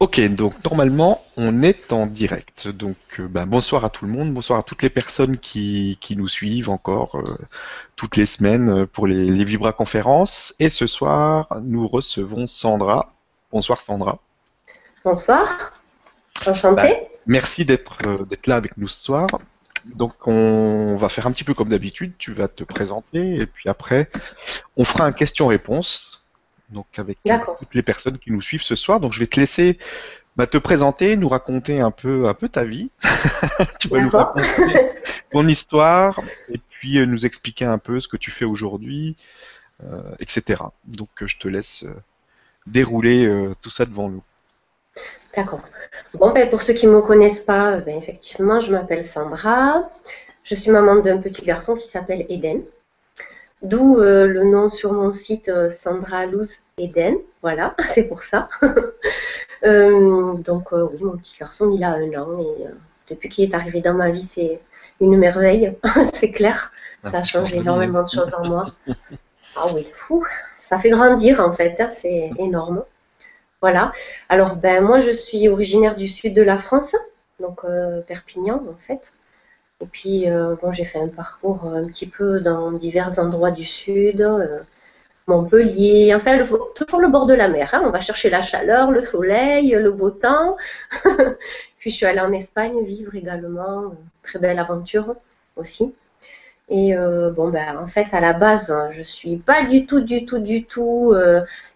Ok, donc normalement on est en direct. Donc euh, ben, bonsoir à tout le monde, bonsoir à toutes les personnes qui, qui nous suivent encore euh, toutes les semaines euh, pour les, les Vibra conférences. Et ce soir nous recevons Sandra. Bonsoir Sandra. Bonsoir, enchantée. Ben, merci d'être d'être là avec nous ce soir. Donc on va faire un petit peu comme d'habitude, tu vas te présenter et puis après on fera un question-réponse donc avec toutes les personnes qui nous suivent ce soir. Donc je vais te laisser bah, te présenter, nous raconter un peu, un peu ta vie. tu vas nous raconter ton histoire et puis euh, nous expliquer un peu ce que tu fais aujourd'hui, euh, etc. Donc euh, je te laisse dérouler tout ça devant nous. D'accord. Bon, ben, pour ceux qui ne me connaissent pas, ben, effectivement, je m'appelle Sandra. Je suis maman d'un petit garçon qui s'appelle Eden. D'où euh, le nom sur mon site euh, Sandra Luz Eden. Voilà, c'est pour ça. Euh, donc oui, mon petit garçon, il a un an et depuis qu'il est arrivé dans ma vie, c'est une merveille, c'est clair. Ça a changé énormément de choses en moi. Ah oui, fou, ça fait grandir en fait, hein, c'est énorme. Voilà. Alors ben moi je suis originaire du sud de la France, donc Perpignan en fait. Et puis, euh, bon, j'ai fait un parcours un petit peu dans divers endroits du sud, euh, Montpellier, enfin, toujours le bord de la mer. Hein. On va chercher la chaleur, le soleil, le beau temps. puis, je suis allée en Espagne vivre également. Très belle aventure aussi. Et euh, bon, ben, en fait, à la base, je suis pas du tout, du tout, du tout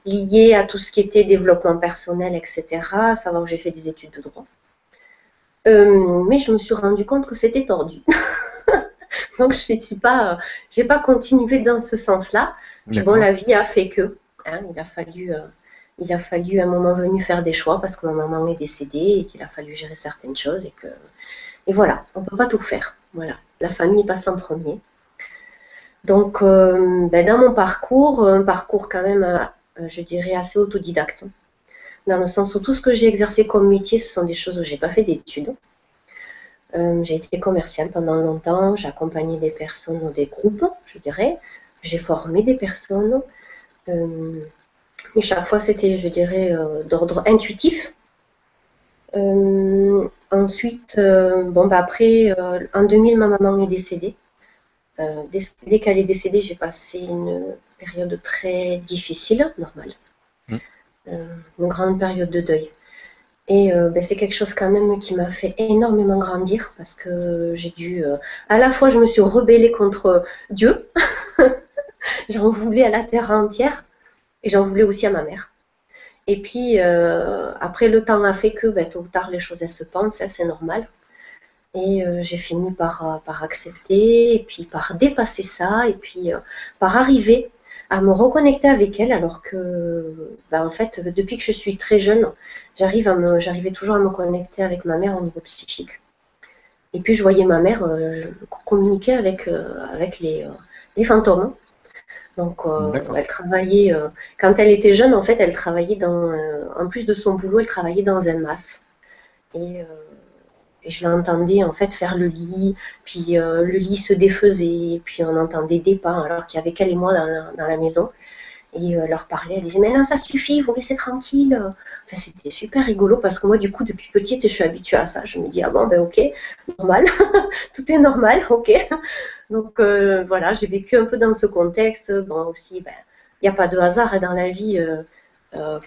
liée à tout ce qui était développement personnel, etc. Savoir que j'ai fait des études de droit. Euh, mais je me suis rendu compte que c'était tordu. Donc je n'ai pas, j'ai pas continué dans ce sens-là. bon, la vie a fait que. Hein, il a fallu, euh, il a fallu à un moment venu faire des choix parce que ma maman est décédée et qu'il a fallu gérer certaines choses et que, et voilà, on peut pas tout faire. Voilà, la famille passe en premier. Donc, euh, ben, dans mon parcours, un parcours quand même, je dirais assez autodidacte dans le sens où tout ce que j'ai exercé comme métier, ce sont des choses où j'ai pas fait d'études. Euh, j'ai été commerciale pendant longtemps, j'ai accompagné des personnes ou des groupes, je dirais. J'ai formé des personnes. Euh, mais chaque fois, c'était, je dirais, euh, d'ordre intuitif. ensuite, bon, bah après, en 2000, ma maman est décédée. dès qu'elle est décédée, j'ai passé une période très difficile, normale. Euh, une grande période de deuil. Et euh, ben, c'est quelque chose quand même qui m'a fait énormément grandir parce que j'ai dû, euh, à la fois je me suis rebellée contre Dieu, j'en voulais à la terre entière et j'en voulais aussi à ma mère. Et puis après le temps a fait que ben, tôt ou tard les choses se pensent, c'est normal. Et j'ai fini par, par accepter et puis par dépasser ça et puis par arriver à me reconnecter avec elle alors que bah, en fait depuis que je suis très jeune j'arrive à me j'arrivais toujours à me connecter avec ma mère au niveau psychique. Et puis je voyais ma mère euh, communiquer avec euh, avec les, euh, les fantômes. Donc elle travaillait quand elle était jeune en fait elle travaillait dans en plus de son boulot elle travaillait dans un mas. Et et je l'entendais en fait faire le lit, puis euh, le lit se défaisait, puis on entendait des pas alors qu'il y avait qu'elle et moi dans la, maison. Et euh, leur parlait, elle disait Mais non, ça suffit, vous laissez tranquille. Enfin, c'était super rigolo parce que moi, du coup, depuis petite, je suis habituée à ça. Je me dis Ah bon, ben ok, normal, tout est normal, ok. Donc euh, voilà, j'ai vécu un peu dans ce contexte. Bon, aussi, ben, il n'y a pas de hasard hein, dans la vie.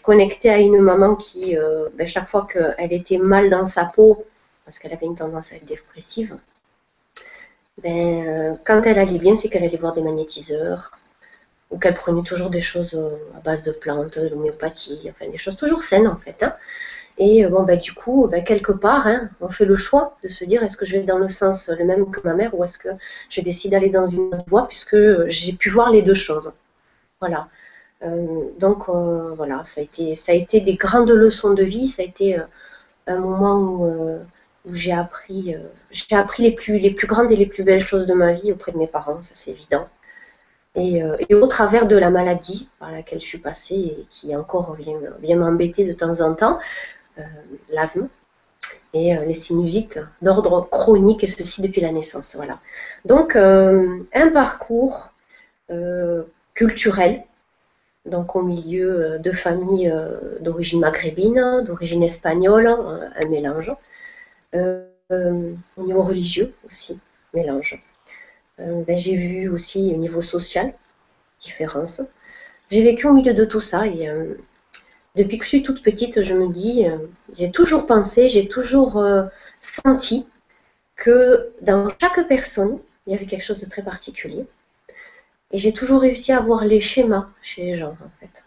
connectée à une maman qui, ben, chaque fois qu'elle était mal dans sa peau, parce qu'elle avait une tendance à être dépressive, ben, euh, quand elle allait bien, c'est qu'elle allait voir des magnétiseurs, ou qu'elle prenait toujours des choses euh, à base de plantes, de l'homéopathie, enfin des choses toujours saines en fait. Hein. Et euh, bon, ben, du coup, ben, quelque part, hein, on fait le choix de se dire est-ce que je vais dans le sens le même que ma mère ou est-ce que je décide d'aller dans une autre voie puisque j'ai pu voir les deux choses. Voilà. donc voilà, ça a, été, ça a été des grandes leçons de vie, ça a été un moment où où j'ai appris, euh, j'ai appris les plus, les plus grandes et les plus belles choses de ma vie auprès de mes parents, ça c'est évident. Et, euh, au travers de la maladie par laquelle je suis passée et qui encore vient, vient m'embêter de temps en temps, euh, l'asthme et les sinusites d'ordre chronique, et ceci depuis la naissance. Voilà. Donc, un parcours culturel, donc au milieu de familles d'origine maghrébine, d'origine espagnole, un mélange. Au niveau religieux aussi, mélange. Ben, j'ai vu aussi au niveau social, différence. J'ai vécu au milieu de tout ça et depuis que je suis toute petite, je me dis, j'ai toujours pensé, j'ai toujours senti que dans chaque personne, il y avait quelque chose de très particulier. Et j'ai toujours réussi à voir les schémas chez les gens, en fait.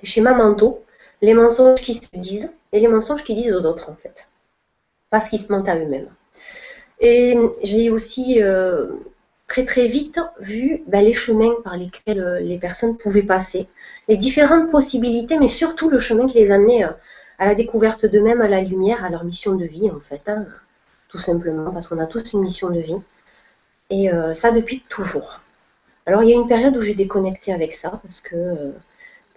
Les schémas mentaux, les mensonges qui se disent et les mensonges qu'ils disent aux autres, en fait. Parce qu'ils se mentent à eux-mêmes. Et j'ai aussi euh, très très vite vu ben, les chemins par lesquels euh, les personnes pouvaient passer, les différentes possibilités, mais surtout le chemin qui les amenait euh, à la découverte d'eux-mêmes, à la lumière, à leur mission de vie, en fait. Hein tout simplement, parce qu'on a tous une mission de vie. Et ça depuis toujours. Alors il y a une période où j'ai déconnecté avec ça, parce que,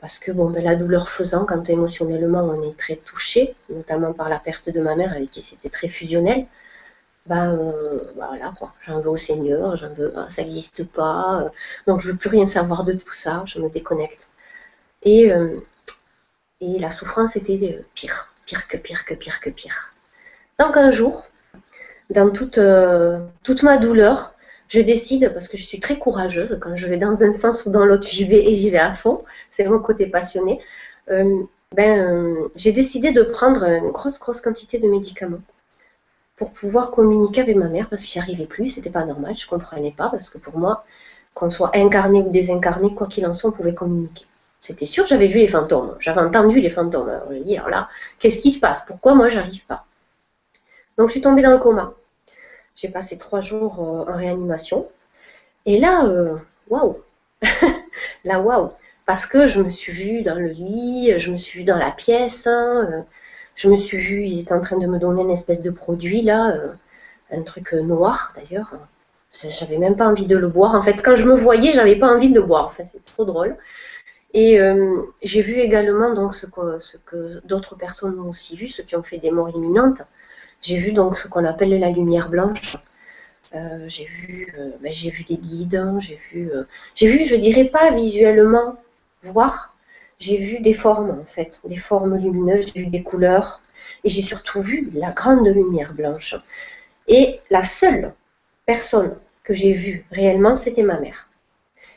parce que bon, ben, la douleur faisant, quand émotionnellement on est très touché, notamment par la perte de ma mère avec qui c'était très fusionnel, ben euh, voilà, j'en veux au Seigneur, j'en veux, ça n'existe pas, donc je veux plus rien savoir de tout ça, je me déconnecte. Et, et la souffrance était pire, pire que pire que pire que pire. Donc un jour, dans euh, toute ma douleur, je décide, parce que je suis très courageuse, quand je vais dans un sens ou dans l'autre, j'y vais et j'y vais à fond, c'est mon côté passionné, euh, ben, euh, j'ai décidé de prendre une grosse, grosse quantité de médicaments pour pouvoir communiquer avec ma mère, parce que j'y arrivais plus, c'était pas normal, je comprenais pas, parce que pour moi, qu'on soit incarné ou désincarné, quoi qu'il en soit, on pouvait communiquer. C'était sûr, j'avais vu les fantômes, j'avais entendu les fantômes. Alors je dit, alors là, qu'est-ce qui se passe? Pourquoi moi, j'arrive pas? Donc je suis tombée dans le coma. J'ai passé trois jours euh, en réanimation. Et là, euh, waouh Là, waouh Parce que je me suis vue dans le lit, je me suis vue dans la pièce, hein, euh, je me suis vue, ils étaient en train de me donner une espèce de produit là, un truc noir d'ailleurs. J'avais même pas envie de le boire. En fait, quand je me voyais, j'avais pas envie de le boire. Enfin, c'est trop drôle. Et j'ai vu également donc ce que d'autres personnes ont aussi vu, ceux qui ont fait des morts imminentes. J'ai vu donc ce qu'on appelle la lumière blanche. Euh, j'ai vu, euh, ben, j'ai vu des guides, hein, j'ai vu, euh, j'ai vu, je dirais pas visuellement voir, j'ai vu des formes en fait, des formes lumineuses, j'ai vu des couleurs, et j'ai surtout vu la grande lumière blanche. Et la seule personne que j'ai vue réellement, c'était ma mère.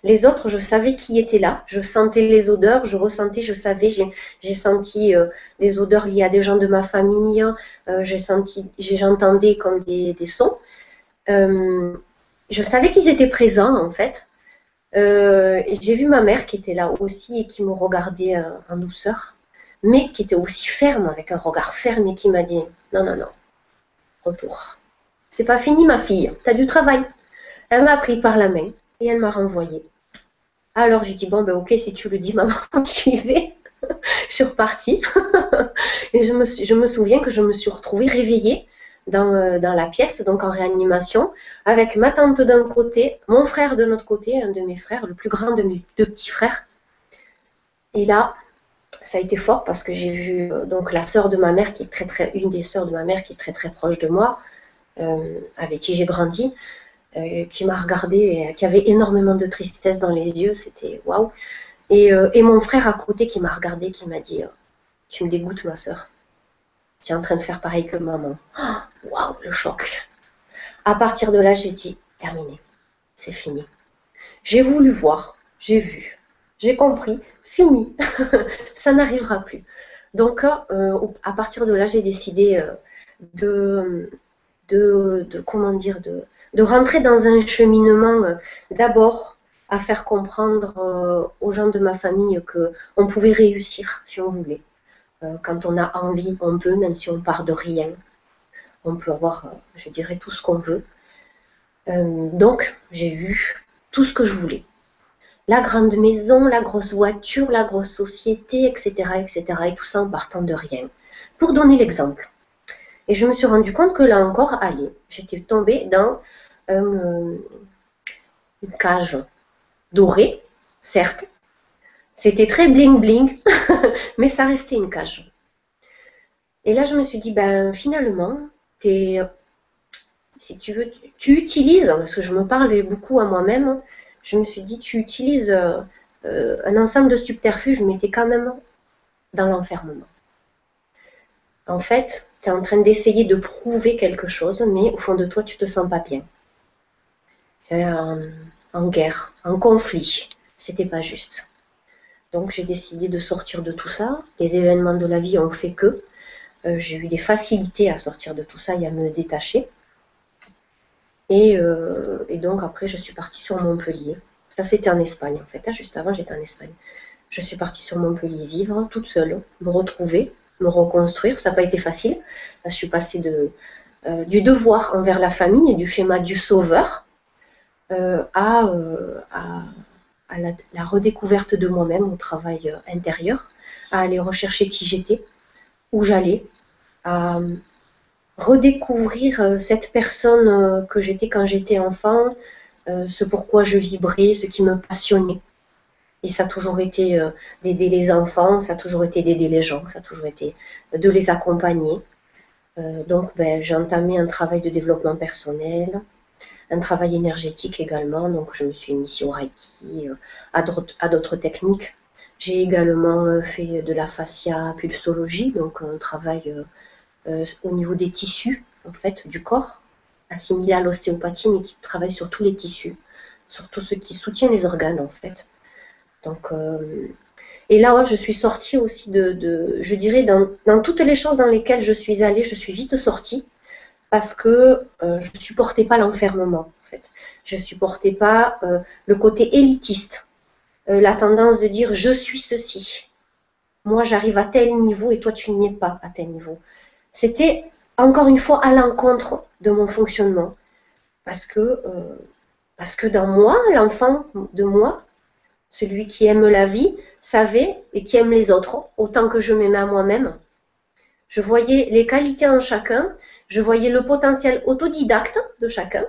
Les autres, je savais qui était là. Je sentais les odeurs, je ressentais, je savais. J'ai senti euh, des odeurs liées à des gens de ma famille. Euh, j'ai senti, j'entendais comme des, sons. Euh, je savais qu'ils étaient présents en fait. j'ai vu ma mère qui était là aussi et qui me regardait en douceur, mais qui était aussi ferme, avec un regard ferme et qui m'a dit Non, non, non, retour. C'est pas fini, ma fille, tu as du travail. Elle m'a pris par la main et elle m'a renvoyé. Alors j'ai dit bon ben ok si tu le dis maman j'y vais. je suis repartie et je me, je me souviens que je me suis retrouvée réveillée dans, euh, dans, la pièce, donc en réanimation, avec ma tante d'un côté, mon frère de l'autre côté, un de mes frères, le plus grand de mes deux petits frères. Et là, ça a été fort parce que j'ai vu euh, donc la sœur de ma mère, qui est très très, une des sœurs de ma mère qui est très très proche de moi, euh, avec qui j'ai grandi. Euh, qui m'a regardé et qui avait énormément de tristesse dans les yeux. C'était waouh. Et, euh, mon frère à côté qui m'a regardé, qui m'a dit Tu me dégoûtes, ma soeur. Tu es en train de faire pareil que maman. Oh, waouh, le choc. À partir de là, j'ai dit Terminé. C'est fini. J'ai voulu voir. J'ai vu. J'ai compris. Fini. Ça n'arrivera plus. Donc, euh, à partir de là, j'ai décidé de, de, de, comment dire, de, de rentrer dans un cheminement euh, d'abord à faire comprendre euh, aux gens de ma famille que on pouvait réussir si on voulait. Euh, quand on a envie, on peut, même si on part de rien. On peut avoir, je dirais, tout ce qu'on veut. donc, j'ai eu tout ce que je voulais. La grande maison, la grosse voiture, la grosse société, etc., etc. Et tout ça en partant de rien. Pour donner l'exemple. Et je me suis rendu compte que là encore, allez, j'étais tombée dans euh, une cage dorée, certes. C'était très bling bling, mais ça restait une cage. Et là, je me suis dit, ben finalement, es, si tu veux, tu, utilises, parce que je me parlais beaucoup à moi-même, je me suis dit, tu utilises euh, un ensemble de subterfuges m'était quand même dans l'enfermement. En fait, tu es en train d'essayer de prouver quelque chose, mais au fond de toi, tu ne te sens pas bien. Tu es en, guerre, en conflit. C'était pas juste. Donc j'ai décidé de sortir de tout ça. Les événements de la vie ont fait que euh, j'ai eu des facilités à sortir de tout ça et à me détacher. Et, euh, donc après, je suis partie sur Montpellier. Ça, c'était en Espagne en fait. Hein. juste avant, j'étais en Espagne. Je suis partie sur Montpellier vivre toute seule, me retrouver, me reconstruire. Ça n'a pas été facile. Je suis passée euh, du devoir envers la famille et du schéma du sauveur euh, à, euh, à, la, redécouverte de moi-même, au travail intérieur, à aller rechercher qui j'étais, où j'allais, à redécouvrir cette personne que j'étais quand j'étais enfant, ce pourquoi je vibrais, ce qui me passionnait. Et ça a toujours été euh, d'aider les enfants, ça a toujours été d'aider les gens, ça a toujours été de les accompagner. Euh, donc ben, j'ai entamé un travail de développement personnel, un travail énergétique également. Donc je me suis initiée au Reiki, euh, à d'autres techniques. J'ai également fait de la fascia pulsologie, donc un travail au niveau des tissus en fait du corps, assimilé à l'ostéopathie, mais qui travaille sur tous les tissus, sur tout ce qui soutient les organes en fait. Donc, euh, et là, je suis sortie aussi de, je dirais, dans, toutes les choses dans lesquelles je suis allée, je suis vite sortie parce que euh, je ne supportais pas l'enfermement. En fait. Je ne supportais pas euh, le côté élitiste, la tendance de dire je suis ceci. Moi, j'arrive à tel niveau et toi, tu n'y es pas à tel niveau. C'était encore une fois à l'encontre de mon fonctionnement parce que, parce que dans moi, l'enfant de moi, celui qui aime la vie savait et qui aime les autres autant que je m'aimais à moi-même. Je voyais les qualités en chacun, je voyais le potentiel autodidacte de chacun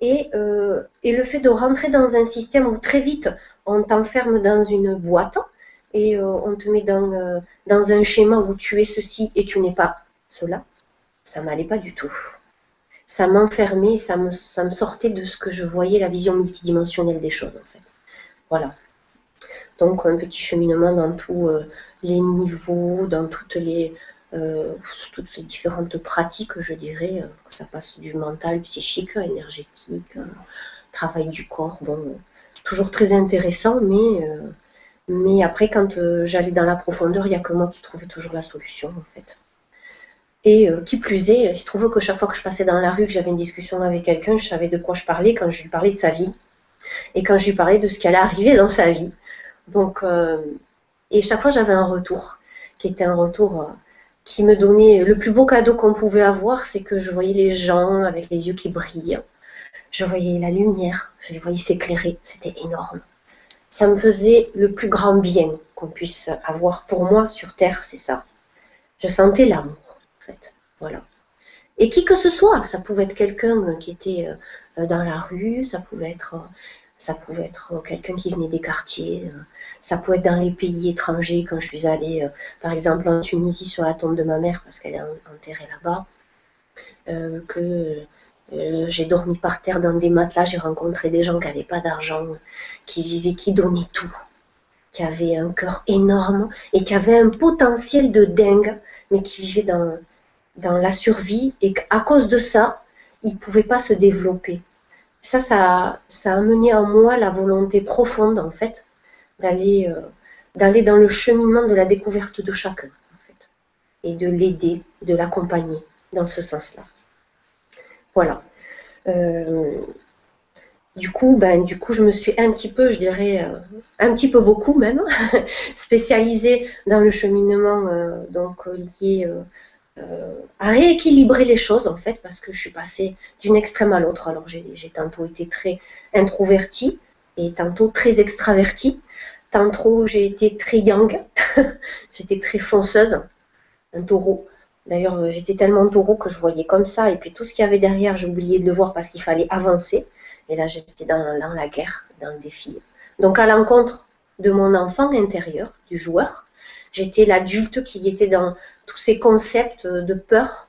et, euh, le fait de rentrer dans un système où très vite on t'enferme dans une boîte et euh, on te met dans, euh, dans un schéma où tu es ceci et tu n'es pas cela, ça m'allait pas du tout. Ça m'enfermait, ça me, ça me sortait de ce que je voyais, la vision multidimensionnelle des choses en fait. Voilà. Donc un petit cheminement dans tous euh, les niveaux, dans toutes les, euh, toutes les différentes pratiques, je dirais. Euh, ça passe du mental, psychique, énergétique, travail du corps. Bon, toujours très intéressant, mais, mais après, quand j'allais dans la profondeur, il n'y a que moi qui trouvais toujours la solution, en fait. Et qui plus est, il se trouve que chaque fois que je passais dans la rue, que j'avais une discussion avec quelqu'un, je savais de quoi je parlais quand je lui parlais de sa vie. Et quand je lui parlais de ce qui allait arriver dans sa vie. Donc, euh, et chaque fois j'avais un retour, qui était un retour euh, qui me donnait le plus beau cadeau qu'on pouvait avoir, c'est que je voyais les gens avec les yeux qui brillent. Je voyais la lumière, je les voyais s'éclairer, c'était énorme. Ça me faisait le plus grand bien qu'on puisse avoir pour moi sur Terre, c'est ça. Je sentais l'amour, en fait. Voilà. Et qui que ce soit, ça pouvait être quelqu'un qui était euh, dans la rue, ça pouvait être, ça pouvait être quelqu'un qui venait des quartiers, ça pouvait être dans les pays étrangers quand je suis allée, euh, par exemple en Tunisie sur la tombe de ma mère parce qu'elle est enterrée là-bas, euh, que j'ai dormi par terre dans des matelas, j'ai rencontré des gens qui n'avaient pas d'argent, qui vivaient, qui donnaient tout, qui avaient un cœur énorme et qui avaient un potentiel de dingue, mais qui vivaient dans, dans la survie et qu'à cause de ça, ils ne pouvaient pas se développer. Ça, ça, a amené en moi la volonté profonde, en fait, d'aller euh, d'aller dans le cheminement de la découverte de chacun, en fait, et de l'aider, de l'accompagner dans ce sens-là. Voilà. Euh, du coup, ben, du coup, je me suis un petit peu, je dirais, euh, un petit peu beaucoup même, spécialisée dans le cheminement donc lié à rééquilibrer les choses en fait, parce que je suis passée d'une extrême à l'autre. Alors j'ai tantôt été très introvertie et tantôt très extravertie. Tantôt j'ai été très yang, j'étais très fonceuse, un taureau. D'ailleurs, euh, j'étais tellement taureau que je voyais comme ça, et puis tout ce qu'il y avait derrière, j'oubliais de le voir parce qu'il fallait avancer. Et là, j'étais dans, dans, la guerre, dans le défi. Donc, à l'encontre de mon enfant intérieur, du joueur, j'étais l'adulte qui était dans tous ces concepts de peur,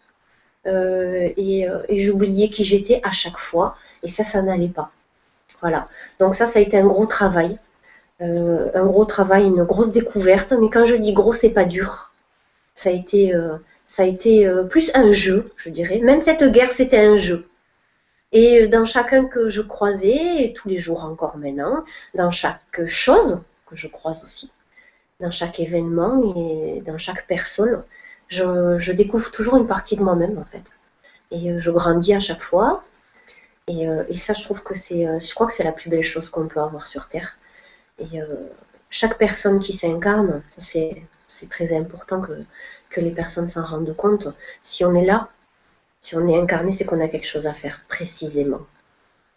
euh, et, euh, et j'oubliais qui j'étais à chaque fois, et ça, ça n'allait pas. Voilà. Donc ça, ça a été un gros travail un gros travail, une grosse découverte. Mais quand je dis gros, c'est pas dur. Ça a été, ça a été plus un jeu, je dirais. Même cette guerre, c'était un jeu. Et dans chacun que je croisais, et tous les jours encore maintenant, dans chaque chose que je croise aussi, dans chaque événement et dans chaque personne, je, découvre toujours une partie de moi-même en fait. Et euh, je grandis à chaque fois. Euh, et, ça, je trouve que c'est, euh, je crois que c'est la plus belle chose qu'on peut avoir sur Terre. Et chaque personne qui s'incarne, c'est, c'est très important que, que les personnes s'en rendent compte. Si on est là, si on est incarné, c'est qu'on a quelque chose à faire précisément.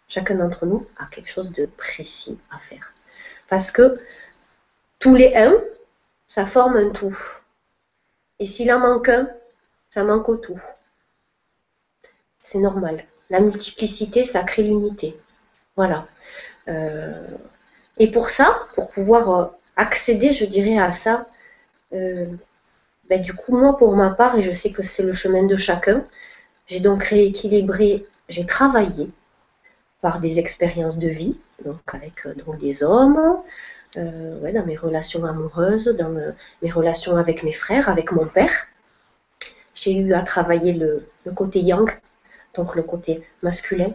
Chacun d'entre nous a quelque chose de précis à faire. Parce que tous les uns, ça forme un tout. Et s'il en manque un, ça manque au tout. C'est normal. La multiplicité, ça crée l'unité. Voilà. Euh, et pour ça, pour pouvoir euh, accéder, je dirais, à ça, euh, ben, du coup, moi, pour ma part, et je sais que c'est le chemin de chacun, j'ai donc rééquilibré, j'ai travaillé par des expériences de vie, donc avec donc des hommes, euh, dans mes relations amoureuses, dans mes relations avec mes frères, avec mon père. J'ai eu à travailler le, côté yang, donc le côté masculin,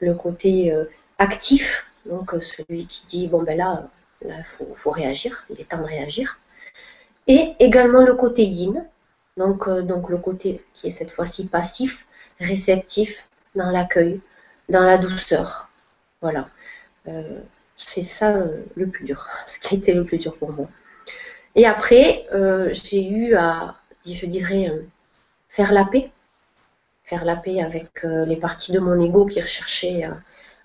le côté euh, actif, donc euh, celui qui dit bon ben là, il faut, réagir, il est temps de réagir. Et également le côté yin, donc, donc le côté qui est cette fois-ci passif, réceptif, dans l'accueil, dans la douceur. Voilà c'est ça euh, le plus dur, ce qui a été le plus dur pour moi. Et après, euh, j'ai eu à, je dirais, euh, faire la paix. Faire la paix avec les parties de mon ego qui recherchaient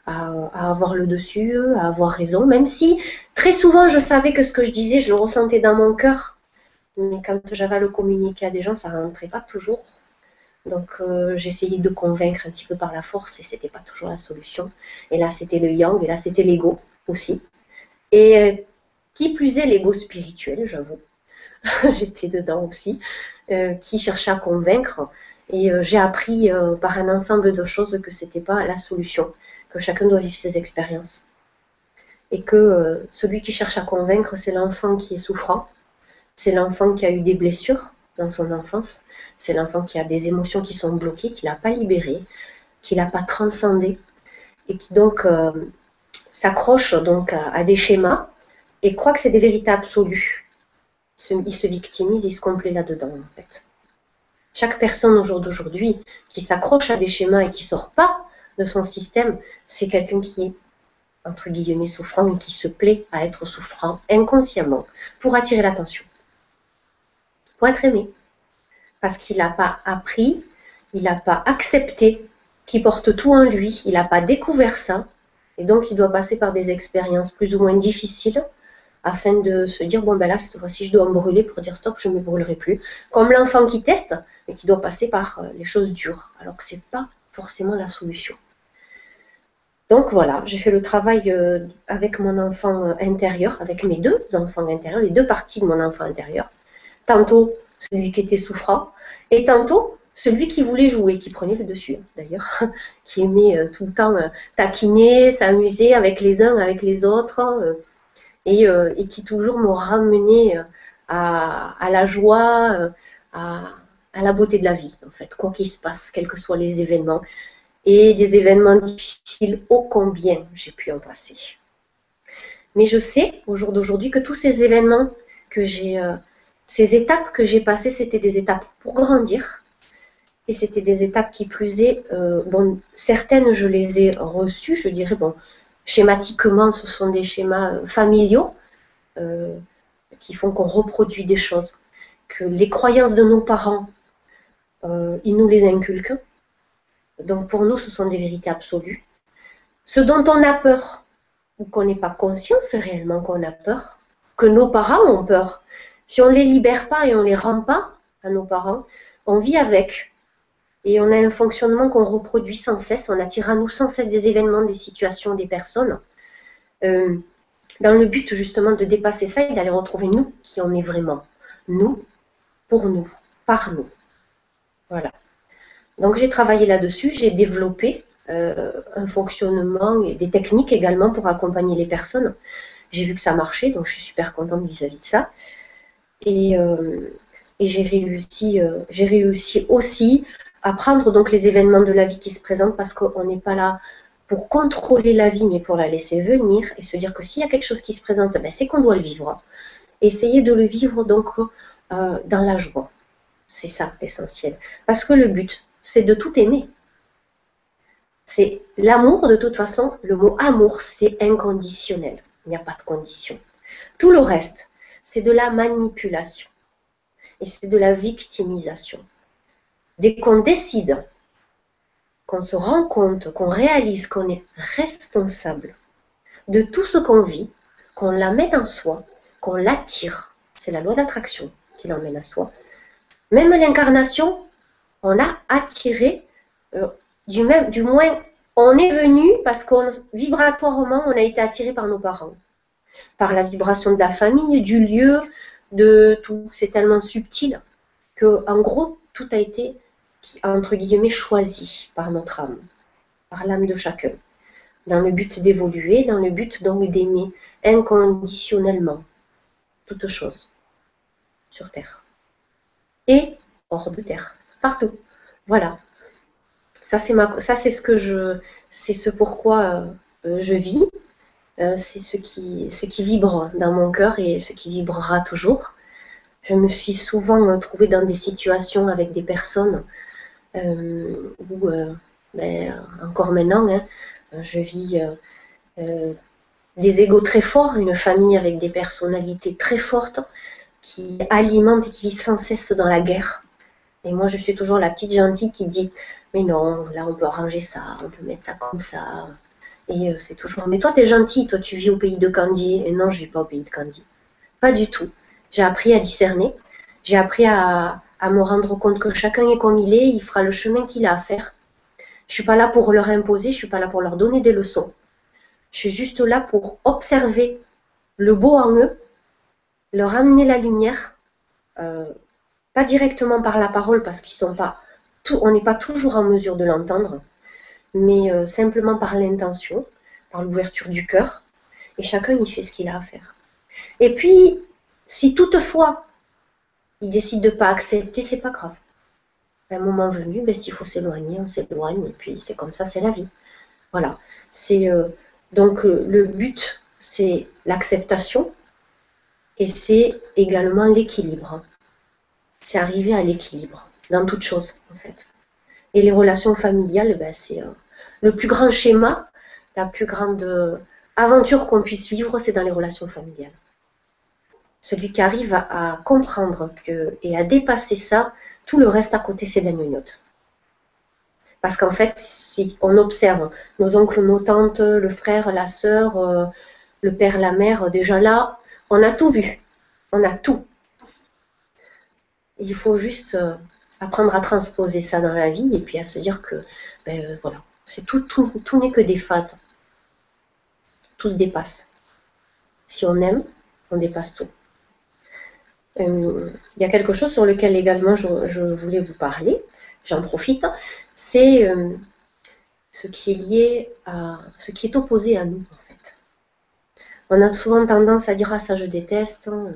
à, avoir le dessus, à avoir raison, même si très souvent je savais que ce que je disais, je le ressentais dans mon cœur. Mais quand j'avais à le communiquer à des gens, ça rentrait pas toujours. Donc j'essayais de convaincre un petit peu par la force et c'était pas toujours la solution. Et là c'était le yang et là c'était l'ego aussi. Et euh, qui plus est l'ego spirituel, j'avoue. J'étais dedans aussi, euh, qui cherchait à convaincre. Et euh, j'ai appris par un ensemble de choses que ce n'était pas la solution, que chacun doit vivre ses expériences. Et que celui qui cherche à convaincre, c'est l'enfant qui est souffrant, c'est l'enfant qui a eu des blessures dans son enfance, c'est l'enfant qui a des émotions qui sont bloquées, qui n'a pas libérées, qui n'a pas transcendé, et qui donc s'accroche donc à, des schémas et croit que c'est des vérités absolues. Il se victimise, il se complaît là-dedans en fait. Chaque personne au jour d'aujourd'hui qui s'accroche à des schémas et qui sort pas de son système, c'est quelqu'un qui est entre guillemets souffrant et qui se plaît à être souffrant inconsciemment pour attirer l'attention, pour être aimé, parce qu'il n'a pas appris, il n'a pas accepté qu'il porte tout en lui, il n'a pas découvert ça, et donc, il doit passer par des expériences plus ou moins difficiles afin de se dire, bon, ben là, cette fois-ci, je dois me brûler pour dire stop, je ne me brûlerai plus. Comme l'enfant qui teste, mais qui doit passer par euh, les choses dures, alors que ce n'est pas forcément la solution. Donc voilà, j'ai fait le travail euh, avec mon enfant euh, intérieur, avec mes deux enfants intérieurs, les deux parties de mon enfant intérieur. Tantôt celui qui était souffrant, et tantôt celui qui voulait jouer, qui prenait le dessus d'ailleurs, qui aimait euh, tout le temps euh, taquiner, s'amuser avec les uns, avec les autres, hein, euh, et, qui toujours me ramenait à, la joie, à, la beauté de la vie, en fait, quoi qu'il se passe, quels que soient les événements, et des événements difficiles, ô combien j'ai pu en passer. Mais je sais au jour d'aujourd'hui que tous ces événements que j'ai, ces étapes que j'ai passées, c'était des étapes pour grandir, et c'était des étapes qui plus est, euh, bon, certaines je les ai reçues, je dirais, bon, schématiquement, ce sont des schémas euh, familiaux euh, qui font qu'on reproduit des choses, que les croyances de nos parents, ils nous les inculquent. Donc pour nous, ce sont des vérités absolues. Ce dont on a peur, ou qu'on n'est pas conscient, c'est réellement qu'on a peur, que nos parents ont peur. Si on ne les libère pas et on ne les rend pas à nos parents, on vit avec. Et on a un fonctionnement qu'on reproduit sans cesse. On attire à nous sans cesse des événements, des situations, des personnes. Euh, dans le but justement de dépasser ça et d'aller retrouver nous qui on est vraiment. Nous, pour nous, par nous. Voilà. Donc j'ai travaillé là-dessus, j'ai développé euh, un fonctionnement et des techniques également pour accompagner les personnes j'ai vu que ça marchait, donc je suis super contente vis-à-vis de ça. Et, j'ai réussi, j'ai réussi aussi à prendre donc les événements de la vie qui se présentent parce qu'on n'est pas là pour contrôler la vie, mais pour la laisser venir et se dire que s'il y a quelque chose qui se présente, ben, c'est qu'on doit le vivre. Essayer de le vivre donc euh, dans la joie. C'est ça l'essentiel. Parce que le but, c'est de tout aimer. C'est l'amour, de toute façon, le mot amour, c'est inconditionnel. Il n'y a pas de condition. Tout le reste, c'est de la manipulation. Et c'est de la victimisation. Dès qu'on décide qu'on se rend compte, qu'on réalise qu'on est responsable de tout ce qu'on vit, qu'on l'amène en soi, qu'on l'attire. C'est la loi d'attraction qui l'emmène à soi. Même l'incarnation, on l'a attiré, euh, du, du moins, on est venu parce qu'on vibratoirement, on a été attiré par nos parents, par la vibration de la famille, du lieu, de tout. C'est tellement subtil que, en gros, tout a été entre guillemets, choisi par notre âme, par l'âme de chacun, dans le but d'évoluer, dans le but donc d'aimer inconditionnellement toute chose sur Terre. Et hors de Terre, partout. Voilà. Ça, c'est ça, c'est ce que je, c'est ce pourquoi euh, je vis. Euh, c'est ce qui, ce qui vibre dans mon cœur et ce qui vibrera toujours. Je me suis souvent trouvée dans des situations avec des personnes euh, où, euh, ben, encore maintenant, hein, je vis euh, des égaux très forts, une famille avec des personnalités très fortes qui alimentent et qui vivent sans cesse dans la guerre. Et moi, je suis toujours la petite gentille qui dit Mais non, là, on peut arranger ça, on peut mettre ça comme ça. Et c'est toujours Mais toi, tu es gentille, toi, tu vis au pays de Candy. Et non, je vis pas au pays de Candy. Pas du tout. J'ai appris à discerner. J'ai appris à, me rendre compte que chacun est comme il est, il fera le chemin qu'il a à faire. Je suis pas là pour leur imposer, je suis pas là pour leur donner des leçons. Je suis juste là pour observer le beau en eux, leur amener la lumière, euh, pas directement par la parole parce qu'ils sont pas, on n'est pas toujours en mesure de l'entendre, mais euh, simplement par l'intention, par l'ouverture du cœur, et chacun y fait ce qu'il a à faire. Et puis, si toutefois il décide de ne pas accepter, c'est pas grave. À un moment venu, ben, s'il faut s'éloigner, on s'éloigne, et puis c'est comme ça, c'est la vie. Voilà. C'est euh, donc euh, le but, c'est l'acceptation, et c'est également l'équilibre. C'est arriver à l'équilibre dans toute chose, en fait. Et les relations familiales, ben, c'est euh, le plus grand schéma, la plus grande aventure qu'on puisse vivre, c'est dans les relations familiales celui qui arrive à, comprendre et à dépasser ça, tout le reste à côté, c'est de la Parce qu'en fait, si on observe nos oncles, nos tantes, le frère, la sœur, euh, le père, la mère, déjà là, on a tout vu. On a tout. Il faut juste euh, apprendre à transposer ça dans la vie et puis à se dire que, ben, euh, voilà, c'est tout, tout n'est que des phases. Tout se dépasse. Si on aime, on dépasse tout. Euh, il y a quelque chose sur lequel également je, voulais vous parler, j'en profite, c'est euh, ce qui est lié à ce qui est opposé à nous en fait. On a souvent tendance à dire ah ça je déteste, hein.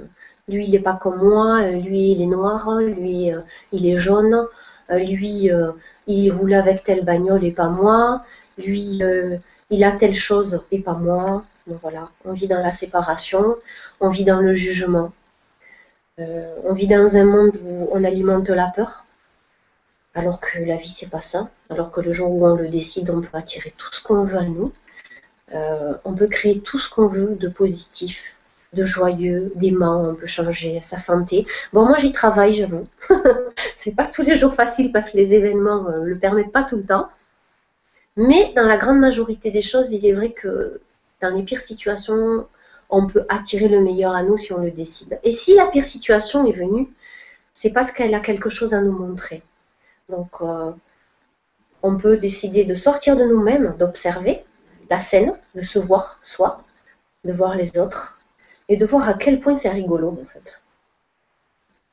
lui il n'est pas comme moi, lui il est noir, lui euh, il est jaune, lui il roule avec telle bagnole et pas moi, lui il a telle chose et pas moi. voilà, on vit dans la séparation, on vit dans le jugement. Euh, on vit dans un monde où on alimente la peur, alors que la vie c'est pas ça. Alors que le jour où on le décide, on peut attirer tout ce qu'on veut à nous. Euh, on peut créer tout ce qu'on veut de positif, de joyeux, d'aimant. On peut changer sa santé. Bon, moi j'y travaille, j'avoue. c'est pas tous les jours facile parce que les événements ne euh, le permettent pas tout le temps. Mais dans la grande majorité des choses, il est vrai que dans les pires situations, on peut attirer le meilleur à nous si on le décide. Et si la pire situation est venue, c'est parce qu'elle a quelque chose à nous montrer. Donc, euh, on peut décider de sortir de nous-mêmes, d'observer la scène, de se voir soi, de voir les autres, et de voir à quel point c'est rigolo, en fait.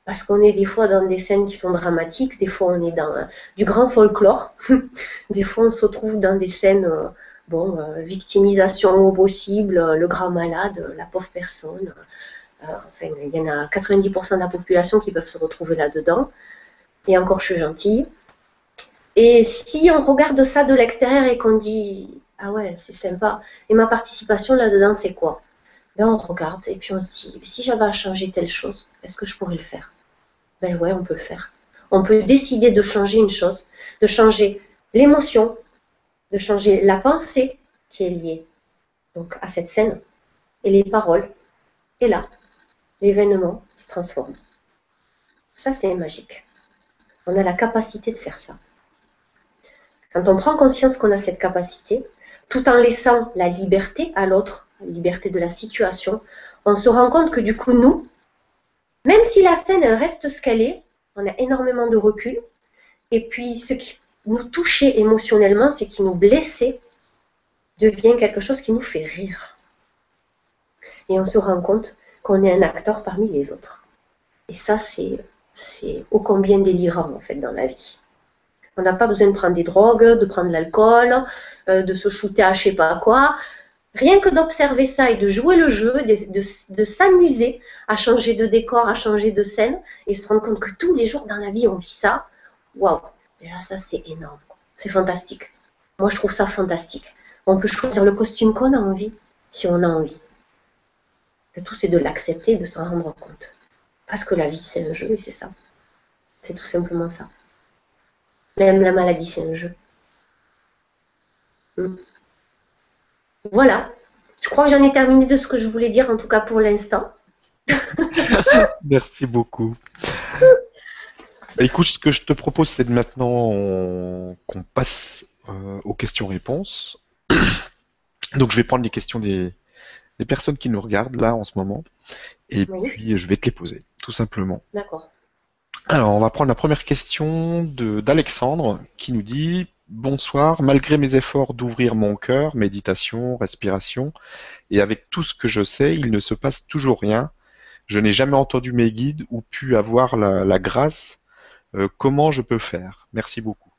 Parce qu'on est des fois dans des scènes qui sont dramatiques, des fois on est dans du grand folklore, des fois on se retrouve dans des scènes euh, bon, victimisation au possible, le grand malade, la pauvre personne. enfin, il y en a 90% de la population qui peuvent se retrouver là-dedans. Et encore, je suis gentille. Et si on regarde ça de l'extérieur et qu'on dit ah ouais, c'est sympa. Et ma participation là-dedans, c'est quoi? Ben on regarde et puis on se dit si j'avais à changer telle chose, est-ce que je pourrais le faire? Ben ouais, on peut le faire. On peut décider de changer une chose, de changer l'émotion, de changer la pensée qui est liée donc à cette scène et les paroles. Et là, l'événement se transforme. Ça, c'est magique. On a la capacité de faire ça. Quand on prend conscience qu'on a cette capacité, tout en laissant la liberté à l'autre, la liberté de la situation, on se rend compte que du coup, nous, même si la scène reste ce qu'elle est, on a énormément de recul. Et puis, ce qui nous touchait émotionnellement, ce qui nous blessait, devient quelque chose qui nous fait rire. Et on se rend compte qu'on est un acteur parmi les autres. Et ça, c'est, c'est ô combien délirant, en fait, dans la vie. On n'a pas besoin de prendre des drogues, de prendre l'alcool, euh, de se shooter à je sais pas quoi. Rien que d'observer ça et de jouer le jeu, de, s'amuser à changer de décor, à changer de scène et se rendre compte que tous les jours dans la vie on vit ça, waouh, déjà ça c'est énorme. C'est fantastique. Moi je trouve ça fantastique. On peut choisir le costume qu'on a envie si on a envie. Le tout c'est de l'accepter, de s'en rendre compte. Parce que la vie c'est un jeu et c'est ça. C'est tout simplement ça. Même la maladie, c'est un jeu. Hmm. Voilà. Je crois que j'en ai terminé de ce que je voulais dire, en tout cas pour l'instant. Merci beaucoup. Bah, écoute, ce que je te propose, c'est de maintenant qu'on passe euh, aux questions-réponses. Donc, je vais prendre les questions des, personnes qui nous regardent là en ce moment, et puis je vais te les poser, tout simplement. D'accord. Alors, on va prendre la première question d'Alexandre qui nous dit Bonsoir, malgré mes efforts d'ouvrir mon cœur, méditation, respiration, et avec tout ce que je sais, il ne se passe toujours rien. Je n'ai jamais entendu mes guides ou pu avoir la, grâce. Euh, comment je peux faire? Merci beaucoup.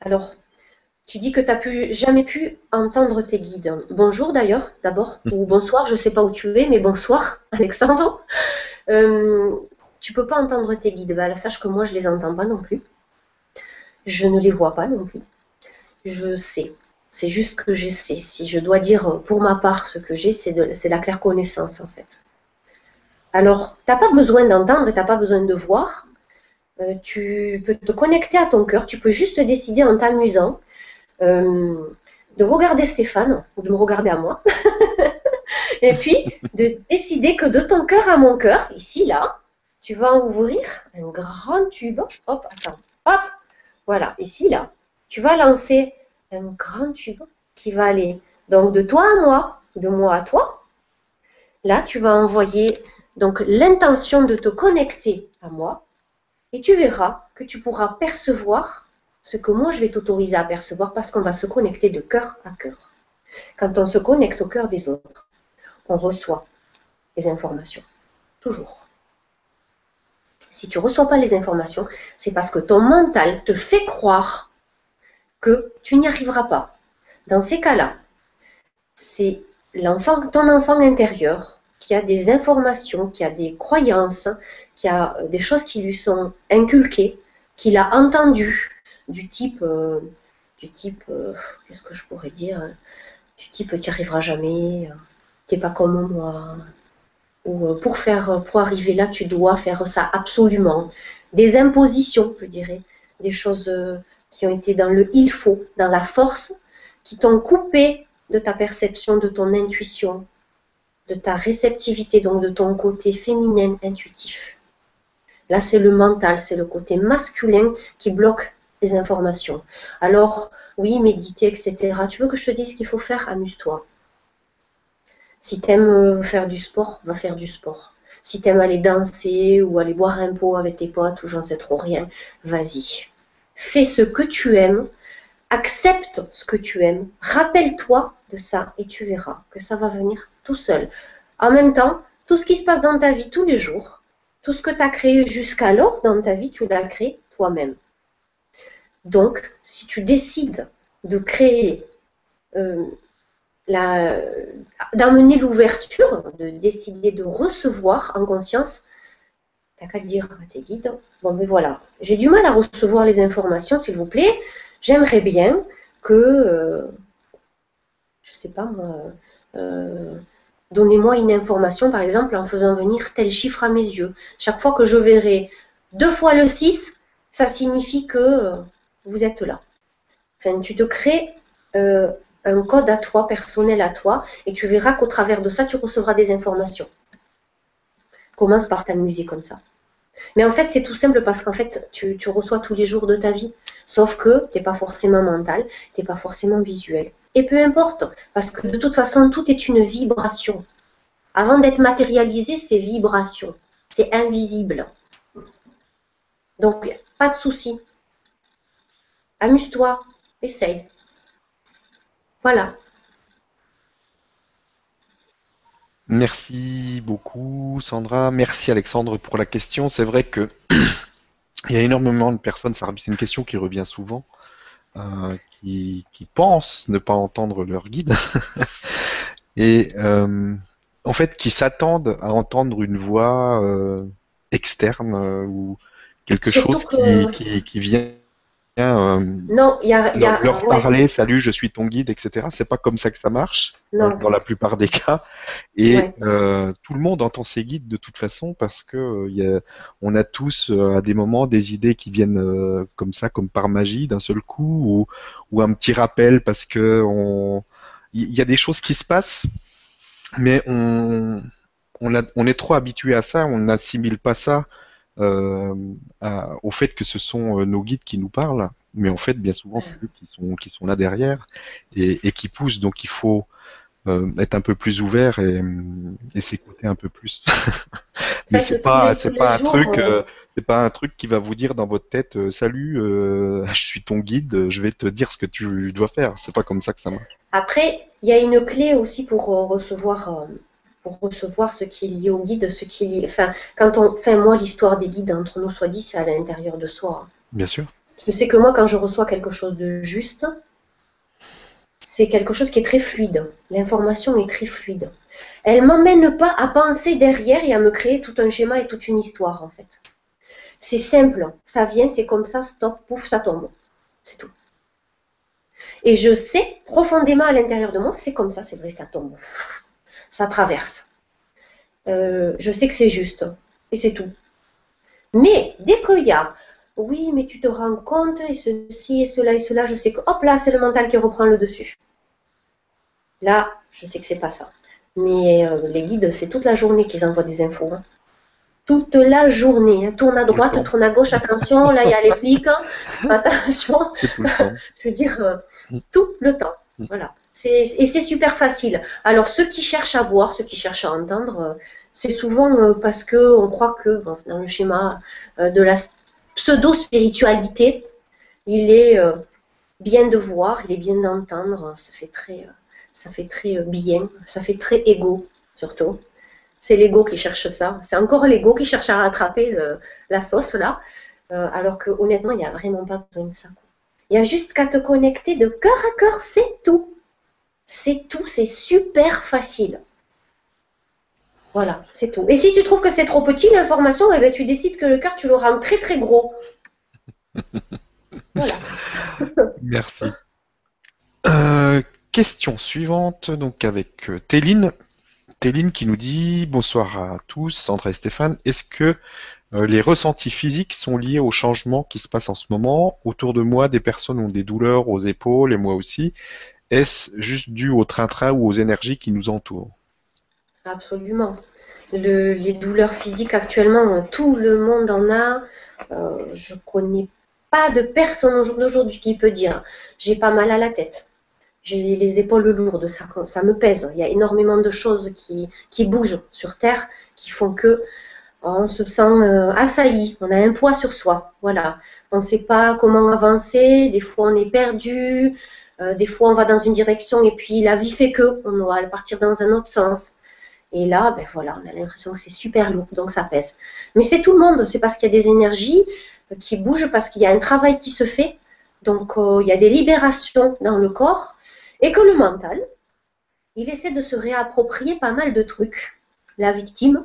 Alors, tu dis que tu n'as jamais pu entendre tes guides. Bonjour d'ailleurs, d'abord, ou bonsoir, je ne sais pas où tu es, mais bonsoir, Alexandre. Euh, tu peux pas entendre tes guides. Bah, sache que moi, je les entends pas non plus. Je ne les vois pas non plus. Je sais. C'est juste que je sais. Si je dois dire pour ma part ce que j'ai, c'est la claire connaissance en fait. Alors, tu n'as pas besoin d'entendre et tu n'as pas besoin de voir. Euh, tu peux te connecter à ton cœur. Tu peux juste décider en t'amusant euh, de regarder Stéphane ou de me regarder à moi. Et puis, de décider que de ton cœur à mon cœur, ici, là, tu vas ouvrir un grand tube. Hop, attends. Hop. Voilà, ici, là. Tu vas lancer un grand tube qui va aller donc de toi à moi, de moi à toi. Là, tu vas envoyer donc l'intention de te connecter à moi et tu verras que tu pourras percevoir ce que moi je vais t'autoriser à percevoir parce qu'on va se connecter de cœur à cœur. Quand on se connecte au cœur des autres, on reçoit les informations. Toujours. Si tu ne reçois pas les informations, c'est parce que ton mental te fait croire que tu n'y arriveras pas. Dans ces cas-là, c'est ton enfant intérieur qui a des informations, qui a des croyances, qui a des choses qui lui sont inculquées, qu'il a entendues, du type, euh, du type, euh, qu'est-ce que je pourrais dire, du type tu arriveras jamais, pas comme moi. Ou euh, pour faire, pour arriver là, tu dois faire ça absolument. Des impositions, je dirais, des choses euh, qui ont été dans le il faut, dans la force, qui t'ont coupé de ta perception, de ton intuition, de ta réceptivité, donc de ton côté féminin intuitif. Là, c'est le mental, c'est le côté masculin qui bloque les informations. Alors, oui, méditer, etc. Tu veux que je te dise ce qu'il faut faire? Amuse-toi. Si tu aimes euh, faire du sport, va faire du sport. Si tu aimes aller danser ou aller boire un pot avec tes potes ou j'en sais trop rien, vas-y. Fais ce que tu aimes, accepte ce que tu aimes, rappelle-toi de ça et tu verras que ça va venir tout seul. En même temps, tout ce qui se passe dans ta vie tous les jours, tout ce que tu as créé jusqu'alors dans ta vie, tu l'as créé toi-même. Donc, si tu décides de créer, euh, d'amener l'ouverture, de décider de recevoir en conscience, t'as qu'à dire à tes guides, bon ben voilà, j'ai du mal à recevoir les informations, s'il vous plaît, j'aimerais bien que, euh, je sais pas moi, donnez-moi une information, par exemple, en faisant venir tel chiffre à mes yeux. Chaque fois que je verrai deux fois le 6, ça signifie que euh, vous êtes là. Enfin, tu te crées euh, un code à toi, personnel à toi, et tu verras qu'au travers de ça, tu recevras des informations. Commence par t'amuser comme ça. Mais en fait, c'est tout simple parce qu'en fait, tu, reçois tous les jours de ta vie. Sauf que tu n'es pas forcément mental, tu n'es pas forcément visuel. Et peu importe, parce que de toute façon, tout est une vibration. Avant d'être matérialisé, c'est vibration. C'est invisible. Donc, pas de souci. Amuse-toi, essaye. Voilà. Merci beaucoup Sandra. Merci Alexandre pour la question. C'est vrai que il y a énormément de personnes, c'est une question qui revient souvent, euh, qui, pensent ne pas entendre leur guide et euh, en fait qui s'attendent à entendre une voix euh, externe ou quelque chose qui, qui, vient euh, non, il y a, leur, parler, salut, je suis ton guide, etc. C'est pas comme ça que ça marche euh, dans la plupart des cas. Et euh, tout le monde entend ses guides de toute façon parce que y a, on a tous à des moments des idées qui viennent comme ça, comme par magie d'un seul coup, ou, ou, un petit rappel parce que on, il y a des choses qui se passent, mais on, on, a, on est trop habitué à ça, on n'assimile pas ça euh, au fait que ce sont euh, nos guides qui nous parlent, mais en fait, bien souvent, c'est eux qui sont, qui sont là derrière et, qui poussent. Donc, il faut euh, être un peu plus ouvert et, s'écouter un peu plus. mais c'est pas, c'est pas un truc, c'est pas un truc qui va vous dire dans votre tête, salut, je suis ton guide, je vais te dire ce que tu dois faire. C'est pas comme ça que ça marche. Après, il y a une clé aussi pour recevoir pour recevoir ce qui est lié au guide, ce qui est lié. Enfin, quand on fait, moi, l'histoire des guides entre nous soit dit, c'est à l'intérieur de soi. Bien sûr. Je sais que moi, quand je reçois quelque chose de juste, c'est quelque chose qui est très fluide. L'information est très fluide. Elle m'emmène pas à penser derrière et à me créer tout un schéma et toute une histoire, en fait. C'est simple. Ça vient, c'est comme ça, stop, pouf, ça tombe. C'est tout. Et je sais profondément à l'intérieur de moi c'est comme ça, c'est vrai, ça tombe ça traverse. Euh, je sais que c'est juste. Et c'est tout. Mais dès qu'il y a, oui, mais tu te rends compte, et ceci, et cela, et cela, je sais que, hop là, c'est le mental qui reprend le dessus. Là, je sais que c'est pas ça. Mais euh, les guides, c'est toute la journée qu'ils envoient des infos. Hein. Toute la journée. Hein. Tourne à droite, tourne à gauche, attention, là, il y a les flics. Hein. Attention. je veux dire, euh, tout le temps. Voilà et c'est super facile. Alors ceux qui cherchent à voir, ceux qui cherchent à entendre, euh, c'est souvent euh, parce que on croit que dans le schéma euh, de la pseudo-spiritualité, il est bien de voir, il est bien d'entendre. Ça fait très, ça fait très bien, ça fait très égo surtout. C'est l'ego qui cherche ça. C'est encore l'ego qui cherche à rattraper la sauce là. alors que honnêtement, il n'y a vraiment pas besoin de ça. Il y a juste qu'à te connecter de cœur à cœur, c'est tout. C'est tout, c'est super facile. Voilà, c'est tout. Et si tu trouves que c'est trop petit l'information, eh ben, tu décides que le cœur, tu le rends très très gros. voilà. Merci. Euh, question suivante, donc avec euh, Téline. Téline qui nous dit Bonsoir à tous, Sandra et Stéphane. Est-ce que les ressentis physiques sont liés au changement qui se passe en ce moment Autour de moi, des personnes ont des douleurs aux épaules et moi aussi. Est-ce juste dû au train-train ou aux énergies qui nous entourent? Absolument. les douleurs physiques actuellement, tout le monde en a. Euh, je connais pas de personne aujourd'hui qui peut dire j'ai pas mal à la tête, j'ai les épaules lourdes, ça, me pèse. Il y a énormément de choses qui bougent sur Terre qui font que on se sent euh, assailli, on a un poids sur soi. Voilà, on ne sait pas comment avancer, des fois on est perdu, euh, des fois, on va dans une direction et puis la vie fait que on va partir dans un autre sens. Et là, ben voilà, on a l'impression que c'est super lourd, donc ça pèse. Mais c'est tout le monde, c'est parce qu'il y a des énergies euh, qui bougent, parce qu'il y a un travail qui se fait donc il y a des libérations dans le corps, et que le mental, il essaie de se réapproprier pas mal de trucs. La victime,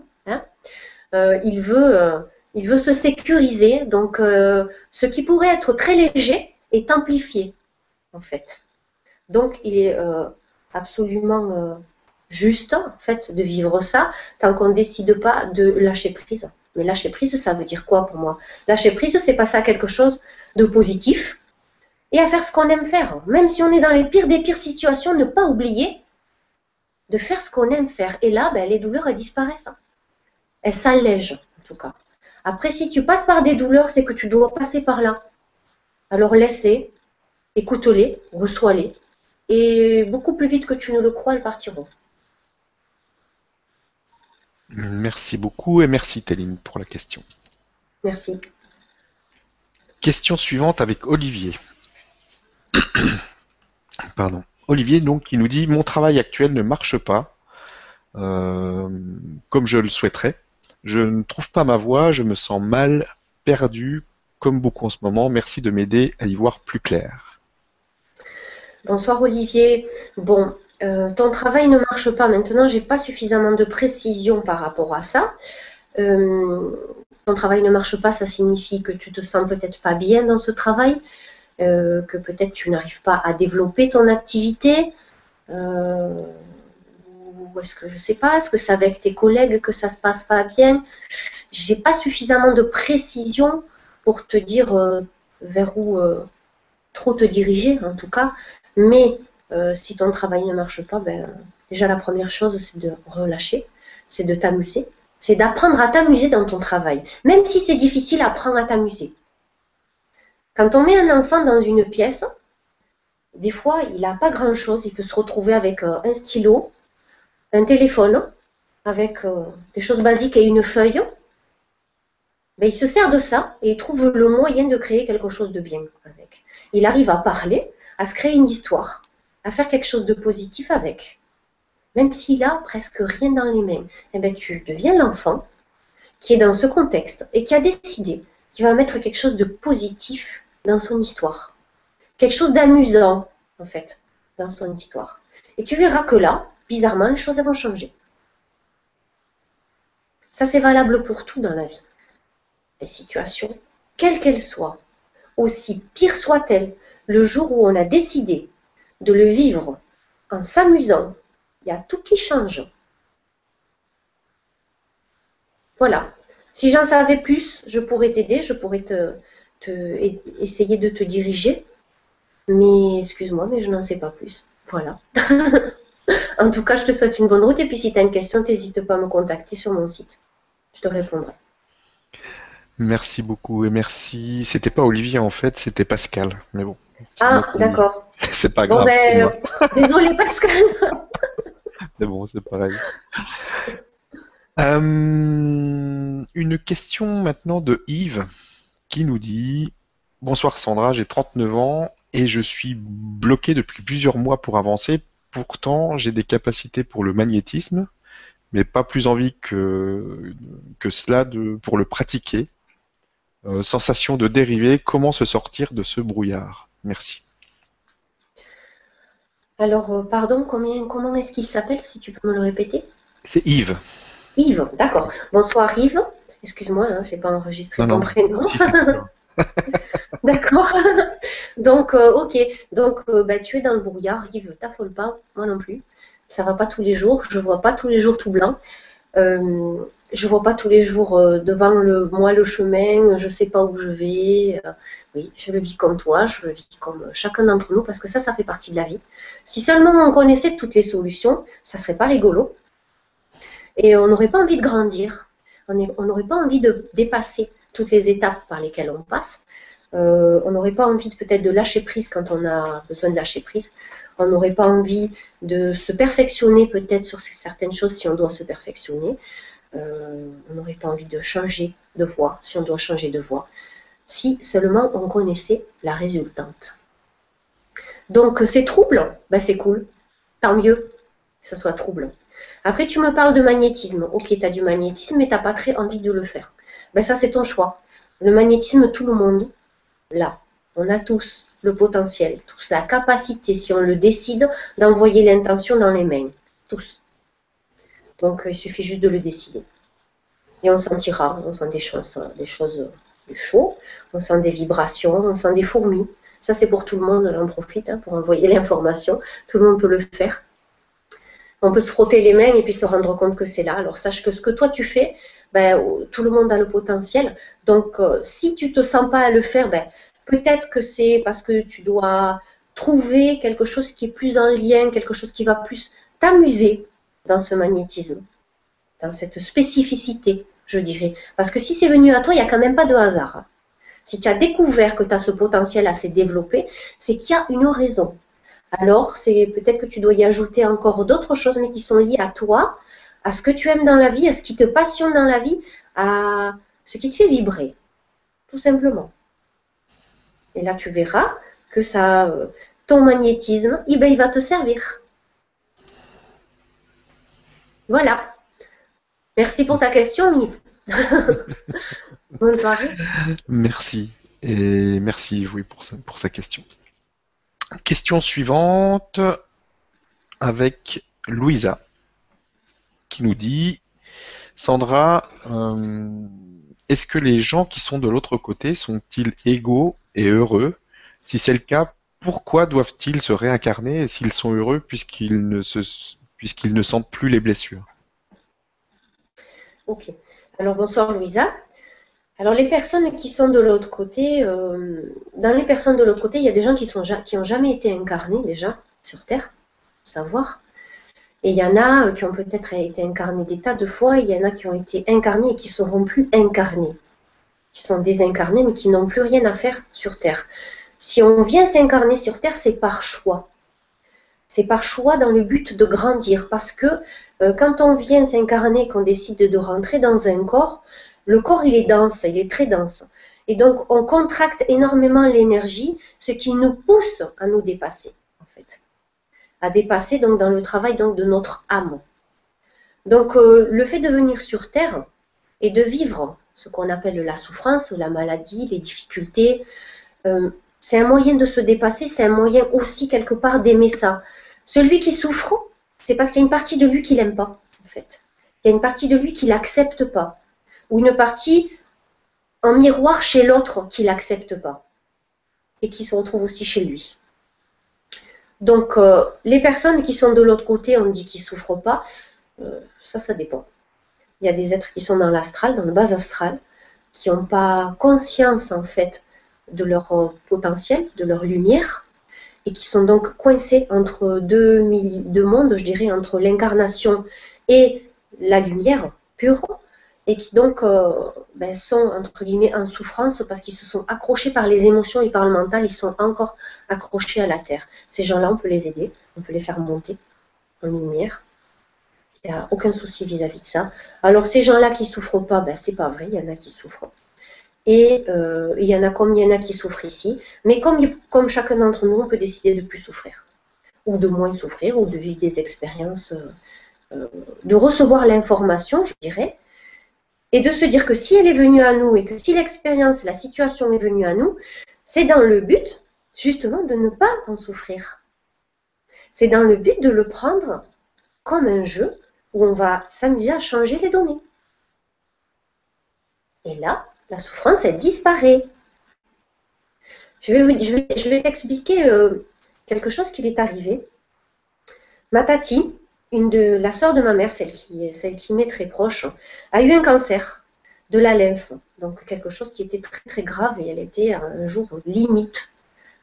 il veut il veut se sécuriser, donc euh, ce qui pourrait être très léger est amplifié, en fait. Donc il est euh, absolument euh, juste, en fait, de vivre ça, tant qu'on ne décide pas de lâcher prise. Mais lâcher prise, ça veut dire quoi pour moi? Lâcher prise, c'est passer à quelque chose de positif et à faire ce qu'on aime faire. Même si on est dans les pires des pires situations, ne pas oublier de faire ce qu'on aime faire. Et là, ben, les douleurs, elles disparaissent. Elles s'allègent, en tout cas. Après, si tu passes par des douleurs, c'est que tu dois passer par là. Alors laisse-les, écoute-les, reçois-les. Et beaucoup plus vite que tu ne le crois, elles partiront. Merci beaucoup et merci Téline pour la question. Merci. Question suivante avec Olivier. Pardon. Olivier donc qui nous dit mon travail actuel ne marche pas euh, comme je le souhaiterais. Je ne trouve pas ma voix, je me sens mal, perdu, comme beaucoup en ce moment. Merci de m'aider à y voir plus clair. Bonsoir Olivier. Bon, euh, ton travail ne marche pas. Maintenant, j'ai pas suffisamment de précision par rapport à ça. Euh, ton travail ne marche pas, ça signifie que tu te sens peut-être pas bien dans ce travail, euh, que peut-être tu n'arrives pas à développer ton activité ou est-ce que je sais pas, est-ce que c'est avec tes collègues que ça se passe pas bien? J'ai pas suffisamment de précision pour te dire euh, vers où euh, trop te diriger en tout cas. Mais euh, si ton travail ne marche pas, ben, déjà la première chose c'est de relâcher, c'est de t'amuser, c'est d'apprendre à t'amuser dans ton travail. Même si c'est difficile, apprendre à t'amuser. Quand on met un enfant dans une pièce, des fois, il n'a pas grand-chose. Il peut se retrouver avec un stylo, un téléphone avec euh, des choses basiques et une feuille, ben, il se sert de ça et il trouve le moyen de créer quelque chose de bien avec. Il arrive à parler, à se créer une histoire, à faire quelque chose de positif avec. Même s'il a presque rien dans les mains, eh ben, tu deviens l'enfant qui est dans ce contexte et qui a décidé qu'il va mettre quelque chose de positif dans son histoire. Quelque chose d'amusant, en fait, dans son histoire. Et tu verras que là, bizarrement, les choses vont changer. Ça, c'est valable pour tout dans la vie. Les situations, quelles qu'elles soient, aussi pires soient-elles, le jour où on a décidé de le vivre en s'amusant, il y a tout qui change. Voilà. Si j'en savais plus, je pourrais t'aider, je pourrais essayer de te diriger. Mais excuse-moi, mais je n'en sais pas plus. Voilà. En tout cas, je te souhaite une bonne route et puis si tu as une question, n'hésite pas à me contacter sur mon site. Je te répondrai. Merci beaucoup et merci. C'était pas Olivier en fait, c'était Pascal. Mais bon. Ah, d'accord. C'est pas grave. Ben, désolé Pascal. Mais bon, c'est pareil. Euh, une question maintenant de Yves qui nous dit Bonsoir Sandra, j'ai 39 ans et je suis bloqué depuis plusieurs mois pour avancer Pourtant, j'ai des capacités pour le magnétisme, mais pas plus envie que, que cela de, pour le pratiquer. Euh, sensation de dériver, comment se sortir de ce brouillard? Merci. Alors, euh, pardon, combien, comment est-ce qu'il s'appelle, si tu peux me le répéter? C'est Yves. Yves, d'accord. Bonsoir Yves. Excuse-moi, hein, je n'ai pas enregistré ton prénom. D'accord. Donc, euh, ok. Donc, euh, bah, tu es dans le brouillard, Yves, t'affole pas, moi non plus. Ça va pas tous les jours. Je vois pas tous les jours tout blanc. Euh, je vois pas tous les jours devant le, moi le chemin. Je sais pas où je vais. oui, je le vis comme toi. Je le vis comme chacun d'entre nous parce que ça, ça fait partie de la vie. Si seulement on connaissait toutes les solutions, ça serait pas rigolo. Et on n'aurait pas envie de grandir. On n'aurait pas envie de dépasser toutes les étapes par lesquelles on passe. Euh, on n'aurait pas envie peut-être de lâcher prise quand on a besoin de lâcher prise. On n'aurait pas envie de se perfectionner peut-être sur certaines choses si on doit se perfectionner. Euh, on n'aurait pas envie de changer de voie si on doit changer de voie. Si seulement on connaissait la résultante. Donc c'est trouble, ben, c'est cool. Tant mieux que ça soit trouble. Après tu me parles de magnétisme. Ok, tu as du magnétisme mais tu n'as pas très envie de le faire. Ben, ça c'est ton choix. Le magnétisme, tout le monde là. On a tous le potentiel, tous la capacité, si on le décide, d'envoyer l'intention dans les mains. Tous. Donc il suffit juste de le décider. Et on sentira, on sent des choses, des choses du chaud, on sent des vibrations, on sent des fourmis. Ça c'est pour tout le monde, j'en profite hein, pour envoyer l'information. Tout le monde peut le faire. On peut se frotter les mains et puis se rendre compte que c'est là. Alors sache que ce que toi tu fais, ben, tout le monde a le potentiel. Donc euh, si tu te sens pas à le faire, ben, peut-être que c'est parce que tu dois trouver quelque chose qui est plus en lien, quelque chose qui va plus t'amuser dans ce magnétisme, dans cette spécificité, je dirais. Parce que si c'est venu à toi, il n'y a quand même pas de hasard. Si tu as découvert que tu as ce potentiel assez développé, c'est qu'il y a une raison. Alors, c'est peut-être que tu dois y ajouter encore d'autres choses, mais qui sont liées à toi, à ce que tu aimes dans la vie, à ce qui te passionne dans la vie, à ce qui te fait vibrer, tout simplement. Et là, tu verras que ça, euh, ton magnétisme, eh ben, il va te servir. Voilà. Merci pour ta question, Yves. Bonne soirée. Merci. Et merci oui, pour, pour sa question. Question suivante avec Louisa qui nous dit Sandra, euh, est-ce que les gens qui sont de l'autre côté sont-ils égaux et heureux? Si c'est le cas, pourquoi doivent-ils se réincarner et s'ils sont heureux puisqu'ils ne, puisqu'ils ne sentent plus les blessures? Ok. Alors bonsoir Louisa. Alors les personnes qui sont de l'autre côté, euh, dans les personnes de l'autre côté, il y a des gens qui sont ont jamais été incarnés déjà sur Terre, savoir. Et il y en a qui ont peut-être été incarnés des tas de fois, il y en a qui ont été incarnés et qui seront plus incarnés, qui sont désincarnés mais qui n'ont plus rien à faire sur Terre. Si on vient s'incarner sur Terre, c'est par choix. C'est par choix dans le but de grandir, parce que euh, quand on vient s'incarner, qu'on décide de rentrer dans un corps, le corps il est dense, il est très dense. Et donc on contracte énormément l'énergie, ce qui nous pousse à nous dépasser, en fait. À dépasser donc dans le travail donc, de notre âme. Donc euh, le fait de venir sur Terre et de vivre ce qu'on appelle la souffrance, la maladie, les difficultés, euh, c'est un moyen de se dépasser, c'est un moyen aussi quelque part d'aimer ça. Celui qui souffre, c'est parce qu'il y a une partie de lui qui l'aime pas, en fait. Il y a une partie de lui qui l'accepte pas. Ou une partie en miroir chez l'autre qui l'accepte pas. Et qui se retrouve aussi chez lui. Donc, euh, les personnes qui sont de l'autre côté, on dit qu'ils souffrent pas. Euh, ça, ça dépend. Il y a des êtres qui sont dans l'astral, dans le bas astral, qui n'ont pas conscience, en fait, de leur potentiel, de leur lumière, et qui sont donc coincés entre deux, mondes, je dirais, entre l'incarnation et la lumière pure, et qui donc euh, ben, sont, entre guillemets, en souffrance parce qu'ils se sont accrochés par les émotions et par le mental, ils sont encore accrochés à la Terre. Ces gens-là, on peut les aider, on peut les faire monter en lumière. Il n'y a aucun souci vis-à-vis de ça. Alors ces gens-là qui souffrent pas, ben, c'est pas vrai, il y en a qui souffrent. Et euh, il y en a comme il y en a qui souffrent ici. Mais comme, comme chacun d'entre nous, on peut décider de plus souffrir. Ou de moins souffrir, ou de vivre des expériences, euh, de recevoir l'information, je dirais, et de se dire que si elle est venue à nous et que si l'expérience, la situation est venue à nous, c'est dans le but justement de ne pas en souffrir. C'est dans le but de le prendre comme un jeu où on va s'amuser à changer les données. Et là, la souffrance, elle disparaît. Je vais, je vais, t'expliquer euh, quelque chose qui est arrivé. Ma tati, une de la sœur de ma mère, celle qui, m'est très proche, a eu un cancer de la lymphe. Donc quelque chose qui était très très grave et elle était un jour limite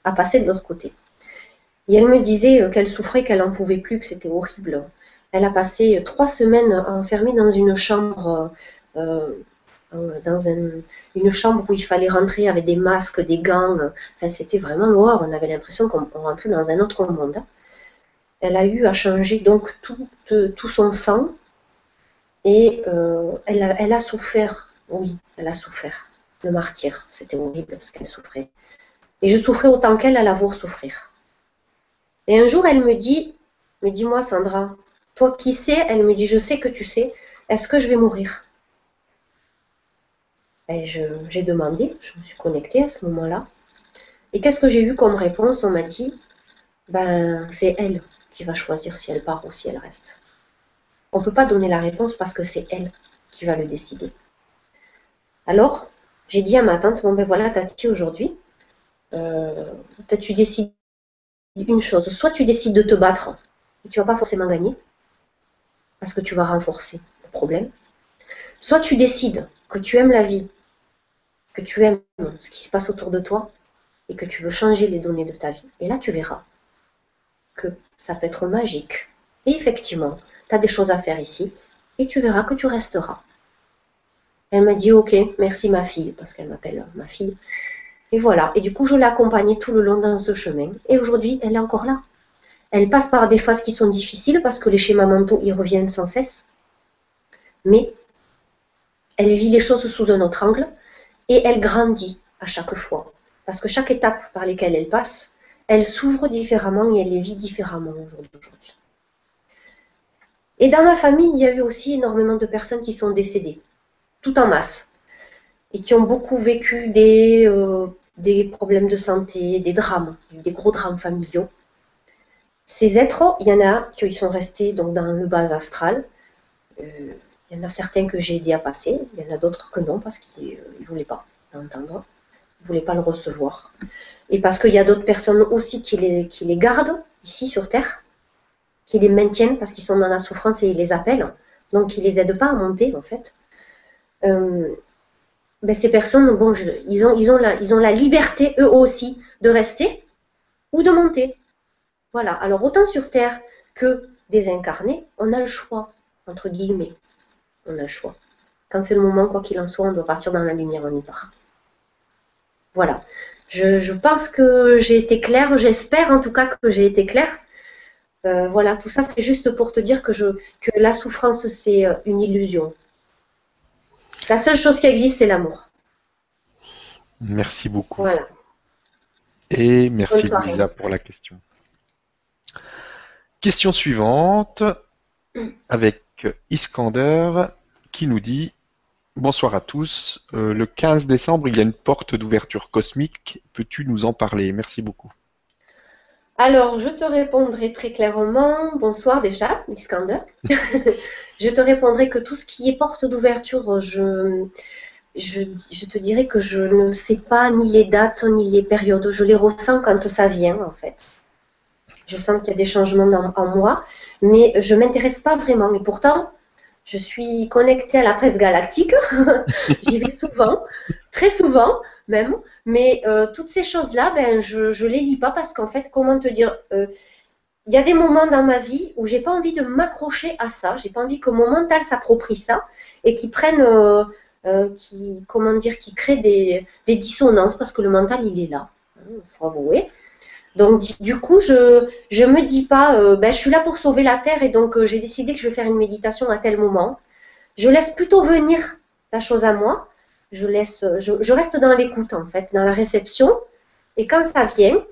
à passer de l'autre côté. Et elle me disait euh, qu'elle souffrait, qu'elle n'en pouvait plus, que c'était horrible. Elle a passé trois semaines enfermée dans une chambre euh, dans une chambre où il fallait rentrer avec des masques, des gants. Enfin, c'était vraiment l'horreur. On avait l'impression qu'on rentrait dans un autre monde. Elle a eu à changer donc tout, tout son sang et euh, elle, a, souffert. Oui, elle a souffert. Le martyr, c'était horrible ce qu'elle souffrait. Et je souffrais autant qu'elle à la voir souffrir. Et un jour, elle me dit, mais dis-moi Sandra, toi qui sais, elle me dit, je sais que tu sais, est-ce que je vais mourir? J'ai demandé, je me suis connectée à ce moment-là. Et qu'est-ce que j'ai eu comme réponse? On m'a dit, ben c'est elle qui va choisir si elle part ou si elle reste. On ne peut pas donner la réponse parce que c'est elle qui va le décider. Alors, j'ai dit à ma tante, bon ben voilà, Tati, aujourd'hui, euh, tu décides une chose? Soit tu décides de te battre, et tu vas pas forcément gagner, parce que tu vas renforcer le problème. Soit tu décides que tu aimes la vie, que tu aimes ce qui se passe autour de toi, et que tu veux changer les données de ta vie. Et là, tu verras que ça peut être magique. Et effectivement, tu as des choses à faire ici, et tu verras que tu resteras. Elle m'a dit, ok, merci ma fille, parce qu'elle m'appelle ma fille. Et voilà. Et du coup, je l'ai accompagnée tout le long dans ce chemin. Et aujourd'hui, elle est encore là. Elle passe par des phases qui sont difficiles parce que les schémas mentaux y reviennent sans cesse. Mais elle vit les choses sous un autre angle et elle grandit à chaque fois. Parce que chaque étape par laquelle elle passe, elle s'ouvre différemment et elle les vit différemment aujourd'hui. Et dans ma famille, il y a eu aussi énormément de personnes qui sont décédées, tout en masse, et qui ont beaucoup vécu des, euh, problèmes de santé, des drames, des gros drames familiaux. Ces êtres, il y en a qui sont restés dans le bas astral. Euh, il y en a certains que j'ai aidé à passer, il y en a d'autres que non parce qu'ils ne voulaient pas l'entendre, ne voulaient pas le recevoir. Et parce qu'il y a d'autres personnes aussi qui les, gardent ici sur Terre, qui les maintiennent parce qu'ils sont dans la souffrance et ils les appellent, donc ne les aident pas à monter en fait. Euh, ben, ces personnes, bon, ils, ont, ils, ont la, ils liberté, eux aussi, de rester ou de monter. Voilà. Alors, autant sur Terre que des incarnés, on a le choix, entre guillemets. On a le choix. Quand c'est le moment, quoi qu'il en soit, on doit partir dans la lumière, on y part. Voilà. Je, pense que j'ai été claire, j'espère en tout cas que j'ai été claire. Euh, voilà, tout ça, c'est juste pour te dire que, je, que la souffrance, c'est euh, une illusion. La seule chose qui existe, c'est l'amour. Merci beaucoup. Voilà. Et merci Lisa pour la question. Question suivante avec Iskander qui nous dit Bonsoir à tous. Euh, le 15 décembre, il y a une porte d'ouverture cosmique. Peux-tu nous en parler? Merci beaucoup. Alors, je te répondrai très clairement. Bonsoir déjà, Iskander. je te répondrai que tout ce qui est porte d'ouverture, je, je, te dirais que je ne sais pas ni les dates ni les périodes. Je les ressens quand ça vient, en fait. Je sens qu'il y a des changements en moi, mais je ne m'intéresse pas vraiment. Et pourtant, je suis connectée à la presse galactique. J'y vais souvent, très souvent même. Mais euh, toutes ces choses-là, ben, je ne les lis pas parce qu'en fait, comment te dire euh, il y a des moments dans ma vie où j'ai pas envie de m'accrocher à ça, j'ai pas envie que mon mental s'approprie ça et qui prenne, euh, comment dire, qui crée des, dissonances parce que le mental il est là, il hein, faut avouer. Donc du coup, je ne me dis pas, ben, je suis là pour sauver la terre et donc j'ai décidé que je vais faire une méditation à tel moment. Je laisse plutôt venir la chose à moi je laisse, je, reste dans l'écoute en fait, dans la réception. Et quand ça vient,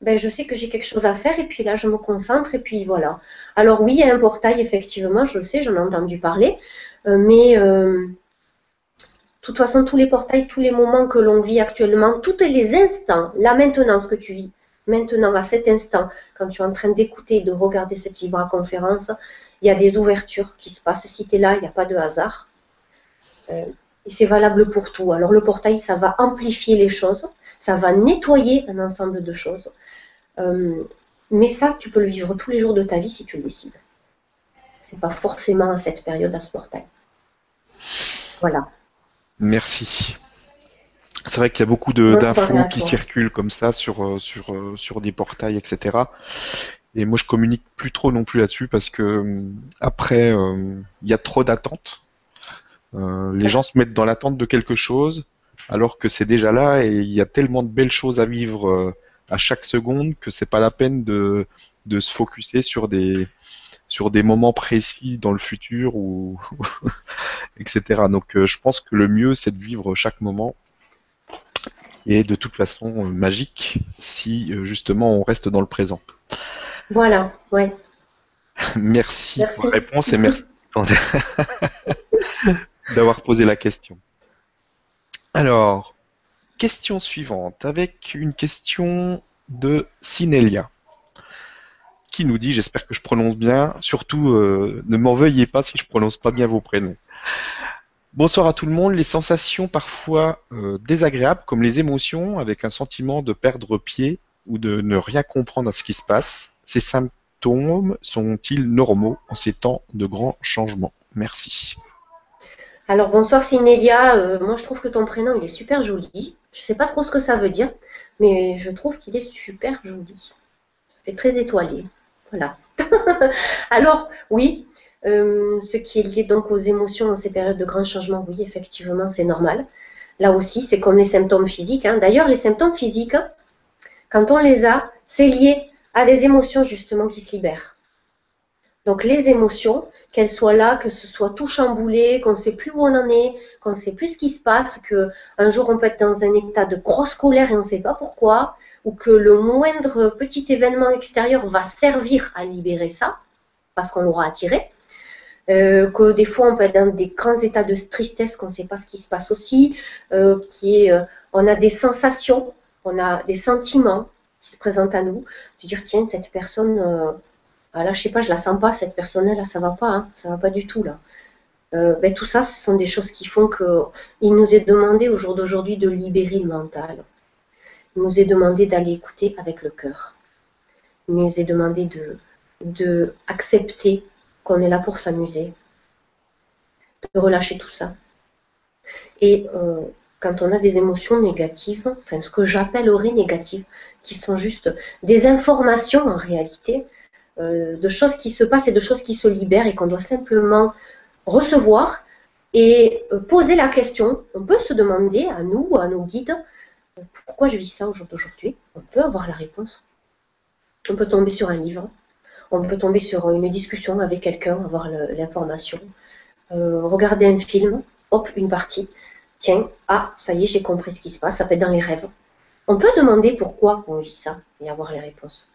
ben, je sais que j'ai quelque chose à faire et puis là je me concentre et puis voilà. Alors oui, il y a un portail effectivement, je le sais, j'en ai entendu parler, euh, mais euh, de toute façon tous les portails, tous les moments que l'on vit actuellement, tous les instants, là maintenant ce que tu vis, maintenant à cet instant, quand tu es en train d'écouter, de regarder cette Vibra conférence, il y a des ouvertures qui se passent. Si tu es là, il n'y a pas de hasard. Euh, et c'est valable pour tout. Alors le portail, ça va amplifier les choses, ça va nettoyer un ensemble de choses. Euh, mais ça, tu peux le vivre tous les jours de ta vie si tu le décides. C'est pas forcément à cette période à ce portail. Voilà. Merci. C'est vrai qu'il y a beaucoup d'infos qui circulent comme ça sur, euh, sur, euh, sur des portails, etc. Et moi, je communique plus trop non plus là-dessus parce que après, il y a trop d'attentes euh, les gens se mettent dans l'attente de quelque chose alors que c'est déjà là et il y a tellement de belles choses à vivre euh, à chaque seconde que c'est pas la peine de, de se focuser sur des sur des moments précis dans le futur ou etc. Donc euh, je pense que le mieux c'est de vivre chaque moment et de toute façon magique si justement on reste dans le présent. Voilà, ouais. merci, merci. pour la réponse et merci. d'avoir posé la question. Alors, question suivante avec une question de Sinelia qui nous dit, j'espère que je prononce bien, surtout euh, ne m'en veuillez pas si je prononce pas bien vos prénoms. Bonsoir à tout le monde. Les sensations parfois euh, désagréables, comme les émotions, avec un sentiment de perdre pied ou de ne rien comprendre à ce qui se passe, ces symptômes sont-ils normaux en ces temps de grands changements? Merci. Alors bonsoir Sinélia, euh, moi je trouve que ton prénom il est super joli. Je ne sais pas trop ce que ça veut dire, mais je trouve qu'il est super joli. Ça fait très étoilé. Voilà. Alors oui, euh, ce qui est lié donc aux émotions dans ces périodes de grands changements, oui, effectivement, c'est normal. Là aussi, c'est comme les symptômes physiques. Hein. D'ailleurs, les symptômes physiques, quand on les a, c'est lié à des émotions justement qui se libèrent. Donc les émotions, qu'elles soient là, que ce soit tout chamboulé, qu'on ne sait plus où on en est, qu'on ne sait plus ce qui se passe, qu'un jour on peut être dans un état de grosse colère et on ne sait pas pourquoi, ou que le moindre petit événement extérieur va servir à libérer ça, parce qu'on l'aura attiré. Euh, que des fois on peut être dans des grands états de tristesse qu'on ne sait pas ce qui se passe aussi, euh, qui est, euh, on a des sensations, on a des sentiments qui se présentent à nous, de dire tiens cette personne, ah là je sais pas, je la sens pas cette personne là, ça va pas, hein, ça va pas du tout là. Ben, tout ça, ce sont des choses qui font qu'il nous est demandé au jour d'aujourd'hui de libérer le mental. Il nous est demandé d'aller écouter avec le cœur. Il nous est demandé de, de qu'on est là pour s'amuser, de relâcher tout ça. Et euh, quand on a des émotions négatives, enfin ce que j'appellerais négatives, qui sont juste des informations en réalité, euh, de choses qui se passent et de choses qui se libèrent et qu'on doit simplement recevoir et euh, poser la question. On peut se demander à nous, à nos guides, pourquoi je vis ça au jour d'aujourd'hui? On peut avoir la réponse. On peut tomber sur un livre, on peut tomber sur une discussion avec quelqu'un, avoir l'information. Euh, regarder un film, hop, une partie. Tiens, ah, ça y est, j'ai compris ce qui se passe, ça peut être dans les rêves. On peut demander pourquoi on vit ça et avoir les réponses.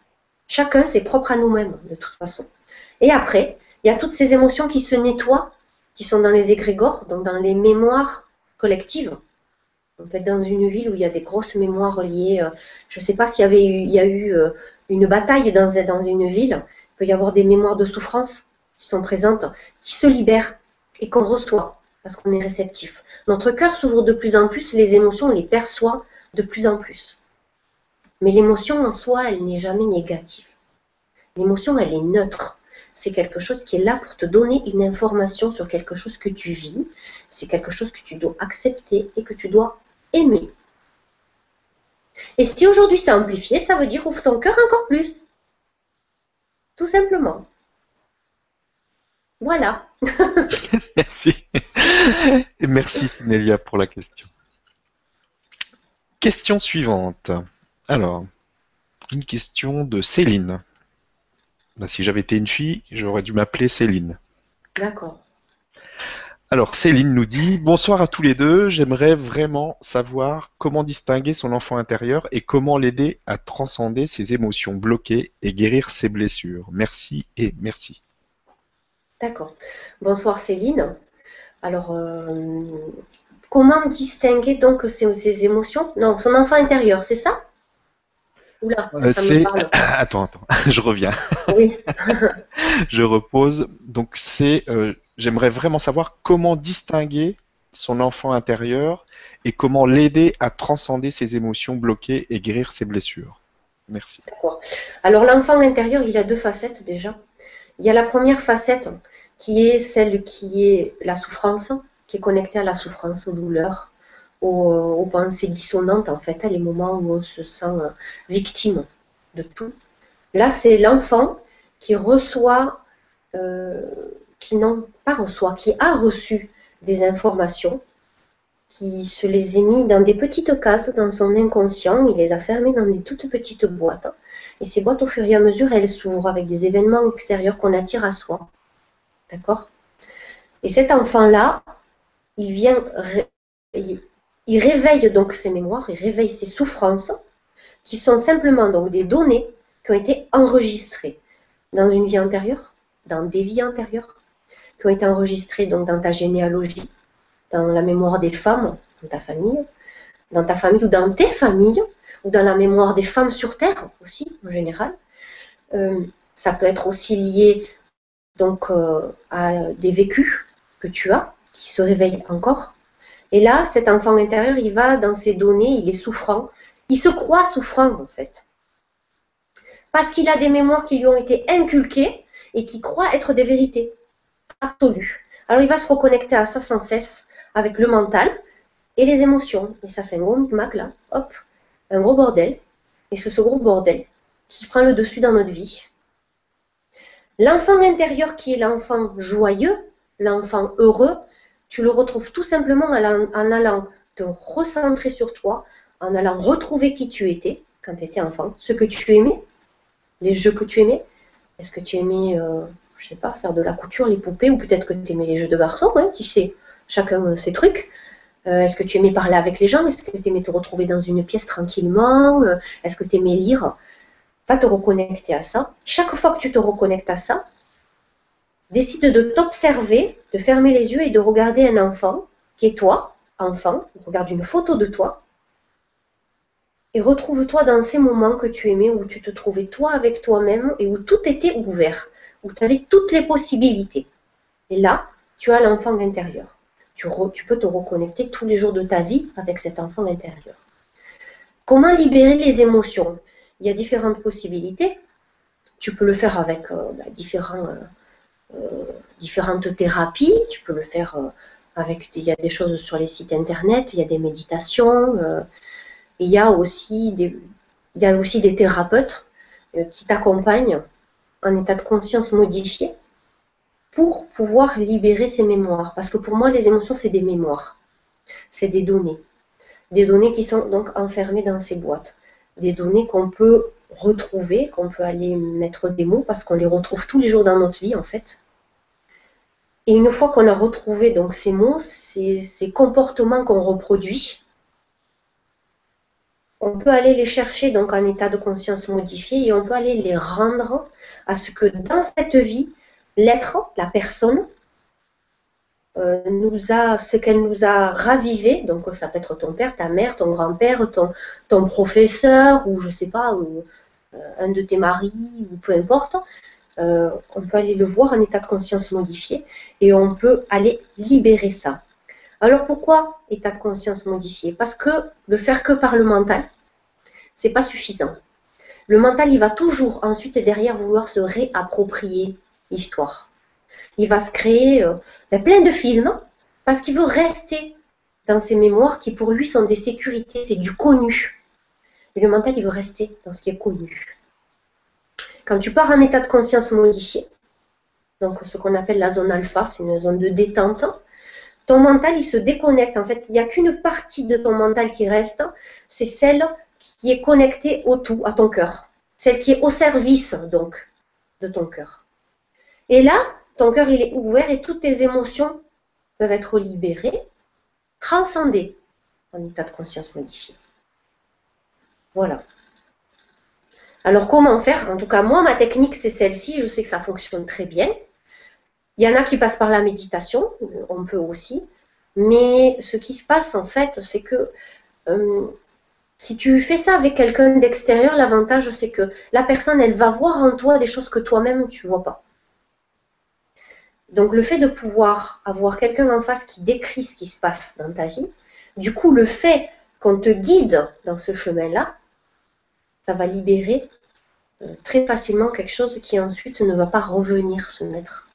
Chacun, c'est propre à nous-mêmes, de toute façon. Et après, il y a toutes ces émotions qui se nettoient, qui sont dans les égrégores, donc dans les mémoires collectives. On peut être dans une ville où il y a des grosses mémoires liées. Euh, je ne sais pas s'il y a eu euh, une bataille dans, une ville, il peut y avoir des mémoires de souffrance qui sont présentes, qui se libèrent et qu'on reçoit parce qu'on est réceptif. Notre cœur s'ouvre de plus en plus, les émotions, on les perçoit de plus en plus. Mais l'émotion en soi, elle n'est jamais négative. L'émotion, elle est neutre. C'est quelque chose qui est là pour te donner une information sur quelque chose que tu vis. C'est quelque chose que tu dois accepter et que tu dois aimer. Et si aujourd'hui c'est amplifié, ça veut dire ouvre ton cœur encore plus. Tout simplement. Voilà. Merci. Merci Nélia pour la question. Question suivante. Alors, une question de Céline. Bah, si j'avais été une fille, j'aurais dû m'appeler Céline. D'accord. Alors Céline nous dit bonsoir à tous les deux. J'aimerais vraiment savoir comment distinguer son enfant intérieur et comment l'aider à transcender ses émotions bloquées et guérir ses blessures. Merci et merci. D'accord. Bonsoir Céline. Alors euh, comment distinguer donc ses, émotions? Non, son enfant intérieur, c'est ça? Oula, euh, ça me parle. Attends, attends, je reviens. Oui. je repose. Donc c'est euh, j'aimerais vraiment savoir comment distinguer son enfant intérieur et comment l'aider à transcender ses émotions bloquées et guérir ses blessures. Merci. D'accord. Alors l'enfant intérieur, il a deux facettes déjà. Il y a la première facette qui est celle qui est la souffrance, qui est connectée à la souffrance, aux douleurs, aux, pensées dissonantes, en fait, à les moments où on se sent euh, victime de tout. Là, c'est l'enfant qui reçoit euh, qui n'ont pas reçoit, qui a reçu des informations, qui se les est mis dans des petites cases dans son inconscient, il les a fermées dans des toutes petites boîtes. Et ces boîtes, au fur et à mesure, elles s'ouvrent avec des événements extérieurs qu'on attire à soi. D'accord? Et cet enfant-là, il vient, il réveille donc ses mémoires, il réveille ses souffrances, qui sont simplement donc des données qui ont été enregistrées dans une vie antérieure, dans des vies antérieures, qui ont été enregistrés donc dans ta généalogie, dans la mémoire des femmes, dans ta famille, dans ta famille ou dans tes familles, ou dans la mémoire des femmes sur Terre aussi, en général. Euh, ça peut être aussi lié donc euh, à des vécus que tu as, qui se réveillent encore. Et là, cet enfant intérieur, il va dans ses données, il est souffrant. Il se croit souffrant, en fait. Parce qu'il a des mémoires qui lui ont été inculquées et qui croient être des vérités absolues. Alors, il va se reconnecter à ça sans cesse avec le mental et les émotions. Et ça fait un gros micmac, là. Hop, un gros bordel. Et c'est ce gros bordel qui prend le dessus dans notre vie. L'enfant intérieur qui est l'enfant joyeux, l'enfant heureux, tu le retrouves tout simplement en allant te recentrer sur toi, en allant retrouver qui tu étais quand tu étais enfant, ce que tu aimais, les jeux que tu aimais. Est-ce que tu aimais, euh, je sais pas, faire de la couture, les poupées, ou peut-être que tu aimais les jeux de garçons, hein, qui sait, chacun ses trucs. Euh, est-ce que tu aimais parler avec les gens? Est-ce que tu aimais te retrouver dans une pièce tranquillement? Euh, Est-ce que tu aimais lire? Va te reconnecter à ça. Chaque fois que tu te reconnectes à ça, décide de t'observer, de fermer les yeux et de regarder un enfant qui est toi, enfant, regarde une photo de toi, et retrouve-toi dans ces moments que tu aimais, où tu te trouvais toi avec toi-même et où tout était ouvert, où tu avais toutes les possibilités. Et là, tu as l'enfant intérieur. Tu, peux te reconnecter tous les jours de ta vie avec cet enfant intérieur. Comment libérer les émotions? Il y a différentes possibilités. Tu peux le faire avec euh, bah, euh, euh, différentes thérapies. Tu peux le faire avec. Il y a des choses sur les sites internet, il y a des méditations. Euh, il y a aussi des, il y a aussi des thérapeutes qui t'accompagnent en état de conscience modifié pour pouvoir libérer ces mémoires. Parce que pour moi, les émotions, c'est des mémoires. C'est des données. Des données qui sont donc enfermées dans ces boîtes. Des données qu'on peut retrouver, qu'on peut aller mettre des mots parce qu'on les retrouve tous les jours dans notre vie en fait. Et une fois qu'on a retrouvé donc ces mots, ces, ces comportements qu'on reproduit, on peut aller les chercher donc en état de conscience modifié et on peut aller les rendre à ce que dans cette vie, l'être, la personne, euh, nous a, ce qu'elle nous a ravivé, donc ça peut être ton père, ta mère, ton grand-père, ton, ton professeur, ou je sais pas, euh, un de tes maris, ou peu importe, euh, on peut aller le voir en état de conscience modifié et on peut aller libérer ça. Alors pourquoi état de conscience modifié Parce que le faire que par le mental, c'est pas suffisant. Le mental, il va toujours ensuite et derrière vouloir se réapproprier l'histoire il va se créer euh, ben, plein de films parce qu'il veut rester dans ses mémoires qui pour lui sont des sécurités, c'est du connu. Et le mental, il veut rester dans ce qui est connu. Quand tu pars en état de conscience modifié, donc ce qu'on appelle la zone alpha, c'est une zone de détente, ton mental, il se déconnecte. En fait, il n'y a qu'une partie de ton mental qui reste, c'est celle qui est connectée au tout, à ton cœur. Celle qui est au service, donc, de ton cœur. Et là, ton cœur il est ouvert et toutes tes émotions peuvent être libérées, transcendées en état de conscience modifié. Voilà. Alors comment faire? En tout cas, moi, ma technique, c'est celle-ci. Je sais que ça fonctionne très bien. Il y en a qui passent par la méditation, on peut aussi. Mais ce qui se passe, en fait, c'est que euh, si tu fais ça avec quelqu'un d'extérieur, l'avantage, c'est que la personne, elle va voir en toi des choses que toi-même, tu vois pas. Donc le fait de pouvoir avoir quelqu'un en face qui décrit ce qui se passe dans ta vie, du coup le fait qu'on te guide dans ce chemin-là, ça va libérer euh, très facilement quelque chose qui ensuite ne va pas revenir se mettre,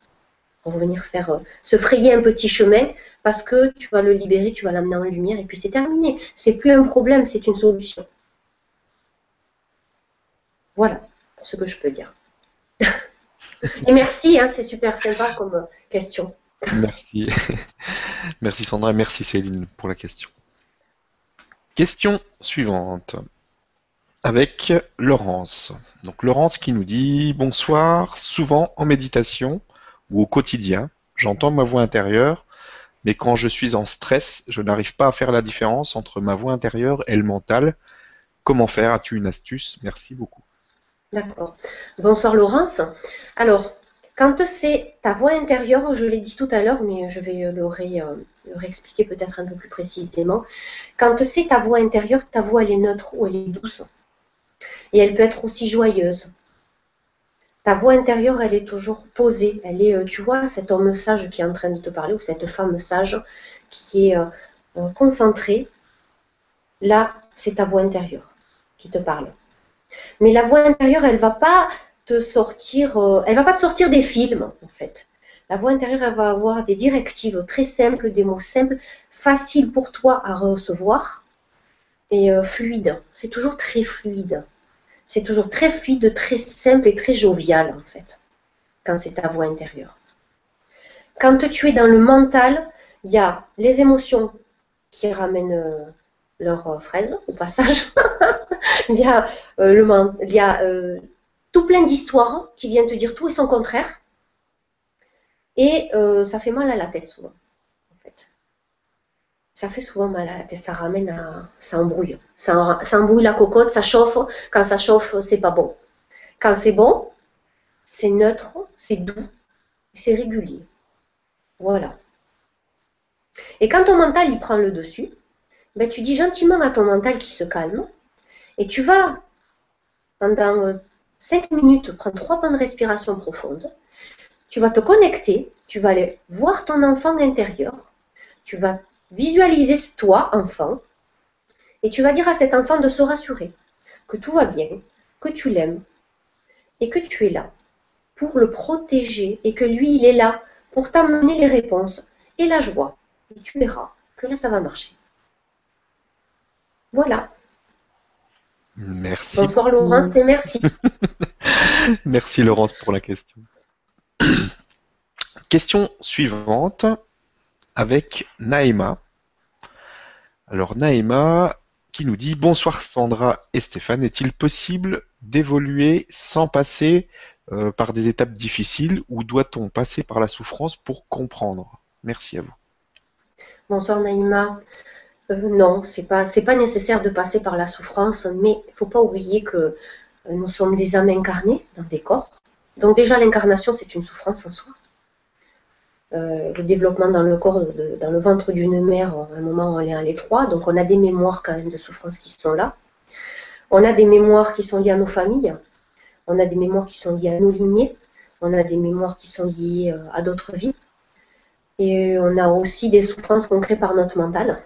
revenir faire, euh, se frayer un petit chemin parce que tu vas le libérer, tu vas l'amener en lumière et puis c'est terminé. C'est plus un problème, c'est une solution. Voilà ce que je peux dire. Et merci, hein, c'est super sympa comme euh, question. Merci. merci Sandra, merci Céline pour la question. Question suivante avec Laurence. Donc Laurence qui nous dit bonsoir, souvent en méditation ou au quotidien, j'entends ma voix intérieure, mais quand je suis en stress, je n'arrive pas à faire la différence entre ma voix intérieure et le mental. Comment faire? As-tu une astuce? Merci beaucoup. D'accord. Bonsoir Laurence. Alors, Quand c'est ta voix intérieure, je l'ai dit tout à l'heure, mais je vais le, le réexpliquer peut-être un peu plus précisément. Quand c'est ta voix intérieure, ta voix elle est neutre ou elle est douce. Et elle peut être aussi joyeuse. Ta voix intérieure, elle est toujours posée. Elle est, euh, tu vois, cet homme sage qui est en train de te parler ou cette femme sage qui est euh, euh, concentrée. Là, c'est ta voix intérieure qui te parle. Mais la voix intérieure, elle va pas te sortir, elle va pas te sortir des films en fait. La voix intérieure, elle va avoir des directives très simples, des mots simples, faciles pour toi à recevoir et fluides. C'est toujours très fluide c'est toujours très fluide, très simple et très jovial en fait, quand c'est ta voix intérieure. Quand tu es dans le mental, il y a les émotions qui ramènent euh, leurs euh, fraises au passage. il y a, euh, il y a tout plein d'histoires qui viennent te dire tout et son contraire. Et ça fait mal à la tête souvent ça fait souvent mal à la tête, ça ramène à. ça embrouille. Ça, embrouille la cocotte, ça chauffe. Quand ça chauffe, c'est pas bon. Quand c'est bon, c'est neutre, c'est doux, c'est régulier. Voilà. Et quand ton mental il prend le dessus, ben, tu dis gentiment à ton mental qui se calme et tu vas pendant 5 euh, minutes prendre trois bonnes respirations profondes. Tu vas te connecter, tu vas aller voir ton enfant intérieur, tu vas Visualiser toi, enfant, et tu vas dire à cet enfant de se rassurer, que tout va bien, que tu l'aimes, et que tu es là pour le protéger, et que lui, il est là pour t'amener les réponses et la joie. Et tu verras que là, ça va marcher. Voilà. Merci. Bonsoir Laurence et merci. merci Laurence pour la question. question suivante avec Naïma. Alors Naïma qui nous dit Bonsoir Sandra et Stéphane, est-il possible d'évoluer sans passer euh, par des étapes difficiles ou doit-on passer par la souffrance pour comprendre? Merci à vous. Bonsoir Naïma. Euh, non, c'est pas pas nécessaire de passer par la souffrance, mais il ne faut pas oublier que euh, nous sommes des âmes incarnées dans des corps. Donc déjà l'incarnation c'est une souffrance en soi. Euh, le développement dans le corps, dans le ventre d'une mère, à un moment on est à l'étroit, donc on a des mémoires quand même de souffrance qui sont là. On a des mémoires qui sont liées à nos familles, on a des mémoires qui sont liées à nos lignées, on a des mémoires qui sont liées euh, à d'autres vies. Et on a aussi des souffrances qu'on crée par notre mental,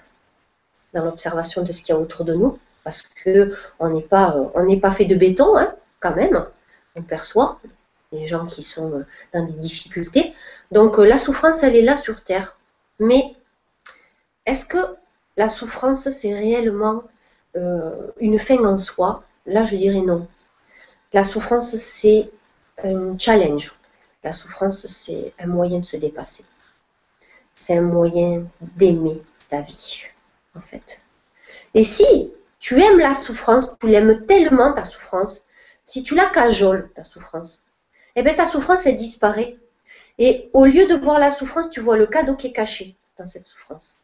dans l'observation de ce qu'il y a autour de nous, parce n'est pas, on pas fait de béton, hein, quand même. On perçoit les gens qui sont dans des difficultés. Donc euh, la souffrance, elle est là sur Terre. Mais est-ce que la souffrance, c'est réellement euh, une fin en soi? Là, je dirais non. La souffrance, c'est un challenge. La souffrance, c'est un moyen de se dépasser. C'est un moyen d'aimer la vie, en fait. Et si tu aimes la souffrance, tu l'aimes tellement ta souffrance, si tu la cajoles, ta souffrance, eh bien ta souffrance, elle disparaît et au lieu de voir la souffrance, tu vois le cadeau qui est caché dans cette souffrance.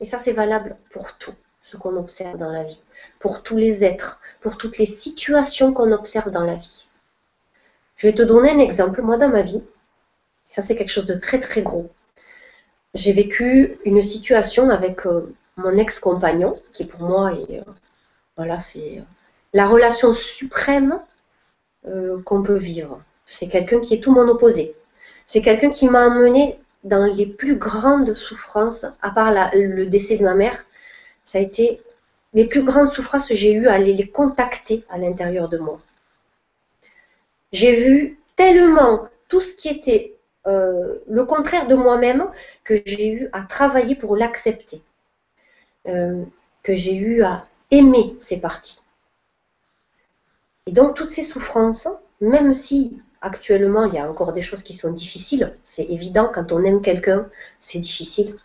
Et ça, c'est valable pour tout ce qu'on observe dans la vie, pour tous les êtres, pour toutes les situations qu'on observe dans la vie. Je vais te donner un exemple. Moi, dans ma vie, ça c'est quelque chose de très très gros. J'ai vécu une situation avec euh, mon ex-compagnon, qui pour moi est, euh, voilà, c'est euh, la relation suprême qu'on peut vivre. C'est quelqu'un qui est tout mon opposé. C'est quelqu'un qui m'a amené dans les plus grandes souffrances, à part le décès de ma mère. Ça a été les plus grandes souffrances que j'ai eues à les, contacter à l'intérieur de moi. J'ai vu tellement tout ce qui était euh, le contraire de moi-même que j'ai eu à travailler pour l'accepter, euh, que j'ai eu à aimer ces parties. Et donc toutes ces souffrances, même si actuellement, il y a encore des choses qui sont difficiles. C'est évident, quand on aime quelqu'un, c'est difficile.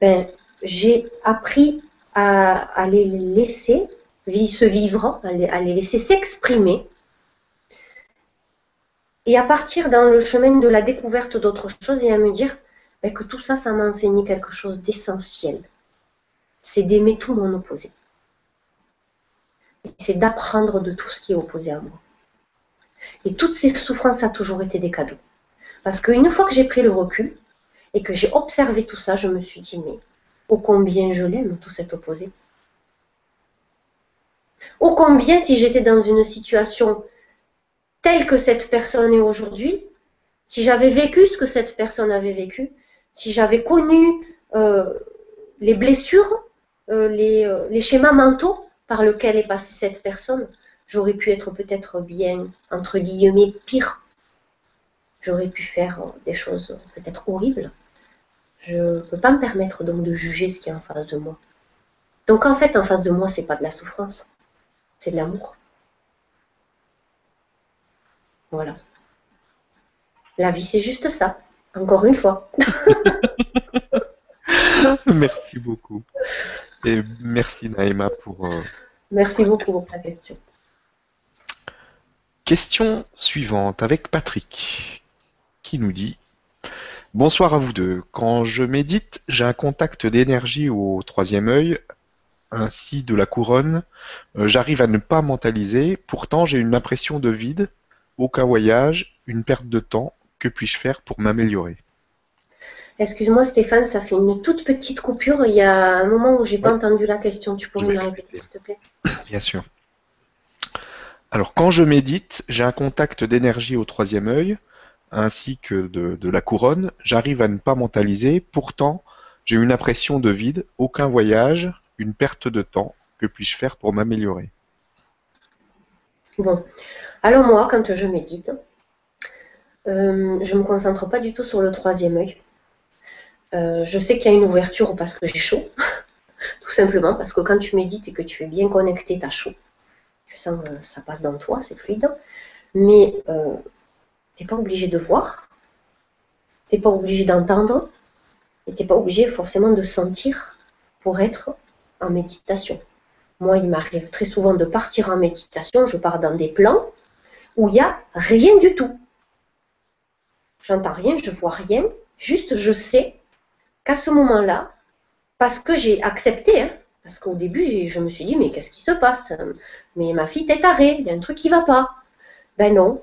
Ben, j'ai appris à, les laisser se vivre, à les, laisser s'exprimer. Et à partir dans le chemin de la découverte d'autres choses et à me dire ben, que tout ça, ça m'a enseigné quelque chose d'essentiel. C'est d'aimer tout mon opposé. C'est d'apprendre de tout ce qui est opposé à moi. Et toutes ces souffrances, ça a toujours été des cadeaux. Parce qu'une fois que j'ai pris le recul et que j'ai observé tout ça, je me suis dit, mais ô combien je l'aime, tout cet opposé. Ô combien, si j'étais dans une situation telle que cette personne est aujourd'hui, si j'avais vécu ce que cette personne avait vécu, si j'avais connu euh, les blessures, euh, euh, les, schémas mentaux par lesquels est passée cette personne, j'aurais pu être peut-être bien, entre guillemets, pire. J'aurais pu faire des choses peut-être horribles. Je ne peux pas me permettre donc de juger ce qui est en face de moi. Donc en fait, en face de moi, c'est pas de la souffrance, c'est de l'amour. Voilà. La vie, c'est juste ça. Encore une fois. merci beaucoup. Et merci Naïma pour. Euh, merci beaucoup pour ta question. Question suivante avec Patrick qui nous dit Bonsoir à vous deux. Quand je médite, j'ai un contact d'énergie au troisième œil ainsi de la couronne. Euh, j'arrive à ne pas mentaliser. Pourtant, j'ai une impression de vide, aucun voyage, une perte de temps. Que puis-je faire pour m'améliorer? Excuse-moi Stéphane, ça fait une toute petite coupure. Il y a un moment où j'ai pas entendu la question. Tu pourrais me la répéter s'il te plaît Bien sûr. Alors quand je médite, j'ai un contact d'énergie au troisième œil ainsi que de, la couronne. J'arrive à ne pas mentaliser. Pourtant, j'ai une impression de vide, aucun voyage, une perte de temps. Que puis-je faire pour m'améliorer? Bon. Alors moi, quand je médite, euh, je ne me concentre pas du tout sur le troisième œil. Euh, je sais qu'il y a une ouverture parce que j'ai chaud, tout simplement parce que quand tu médites et que tu es bien connecté, tu as chaud. Tu sens que ça passe dans toi, c'est fluide. Mais euh, tu n'es pas obligé de voir, tu n'es pas obligé d'entendre, et tu n'es pas obligé forcément de sentir pour être en méditation. Moi, il m'arrive très souvent de partir en méditation, je pars dans des plans où il n'y a rien du tout. J'entends rien, je vois rien, juste je sais qu'à ce moment-là, parce que j'ai accepté, hein, parce qu'au début, je me suis dit, mais qu'est-ce qui se passe? Mais ma fille t'es tarée, il y a un truc qui va pas. Ben non,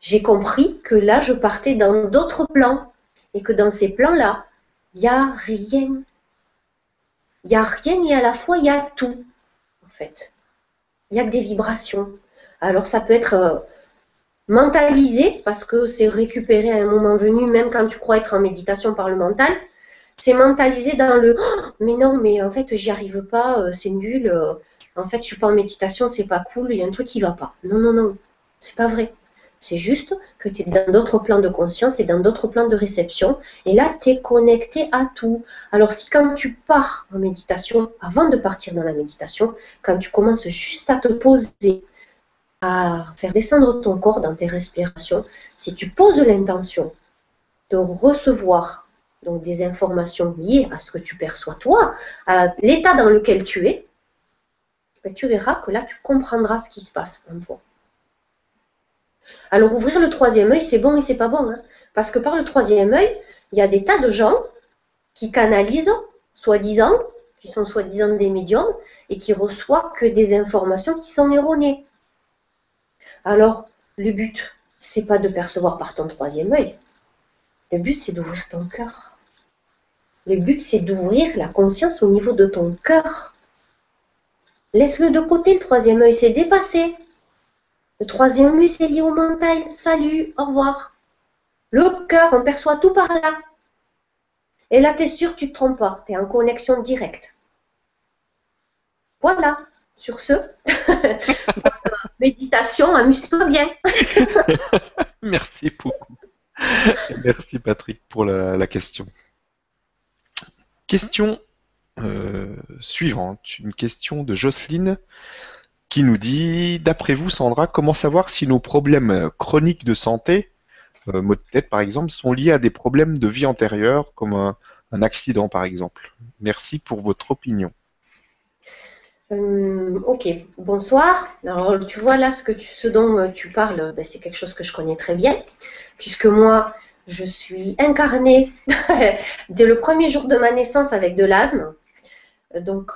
j'ai compris que là, je partais dans d'autres plans et que dans ces plans-là, il n'y a rien. Il n'y a rien et à la fois, il y a tout, en fait. Il n'y a que des vibrations. Alors, ça peut être euh, mentalisé parce que c'est récupéré à un moment venu, même quand tu crois être en méditation par le mental. C'est mentalisé dans le mais non, mais en fait, j'y arrive pas, euh, c'est nul. Euh, en fait, je suis pas en méditation, c'est pas cool, il y a un truc qui va pas. Non, non, non, c'est pas vrai. C'est juste que tu es dans d'autres plans de conscience et dans d'autres plans de réception. Et là, tu es connecté à tout. Alors si quand tu pars en méditation, avant de partir dans la méditation, quand tu commences juste à te poser, à faire descendre ton corps dans tes respirations, si tu poses l'intention de recevoir donc des informations liées à ce que tu perçois toi, à l'état dans lequel tu es, ben, tu verras que là, tu comprendras ce qui se passe en toi. Alors ouvrir le troisième œil, c'est bon et c'est pas bon. Hein. parce que par le troisième œil, il y a des tas de gens qui canalisent, soi-disant, qui sont soi-disant des médiums, et qui reçoivent que des informations qui sont erronées. Alors, le but, c'est pas de percevoir par ton troisième œil. Le but, c'est d'ouvrir ton cœur. Le but, c'est d'ouvrir la conscience au niveau de ton cœur. Laisse-le de côté, le troisième œil, c'est dépassé. Le troisième œil, c'est lié au mental. Salut, au revoir. Le cœur, on perçoit tout par là. Et là, tu es sûr tu ne te trompes pas. Tu es en connexion directe. Voilà. Sur ce, méditation, amuse-toi bien. Merci beaucoup. Merci Patrick pour la, question. Question euh, suivante, une question de Jocelyne qui nous dit D'après vous, Sandra, comment savoir si nos problèmes chroniques de santé, euh, maux de tête par exemple, sont liés à des problèmes de vie antérieure, comme un, accident par exemple? Merci pour votre opinion. Euh, ok, bonsoir. Alors, tu vois là, ce, que ce dont euh, tu parles, ben, c'est quelque chose que je connais très bien, puisque moi, je suis incarnée dès le premier jour de ma naissance avec de l'asthme. Donc,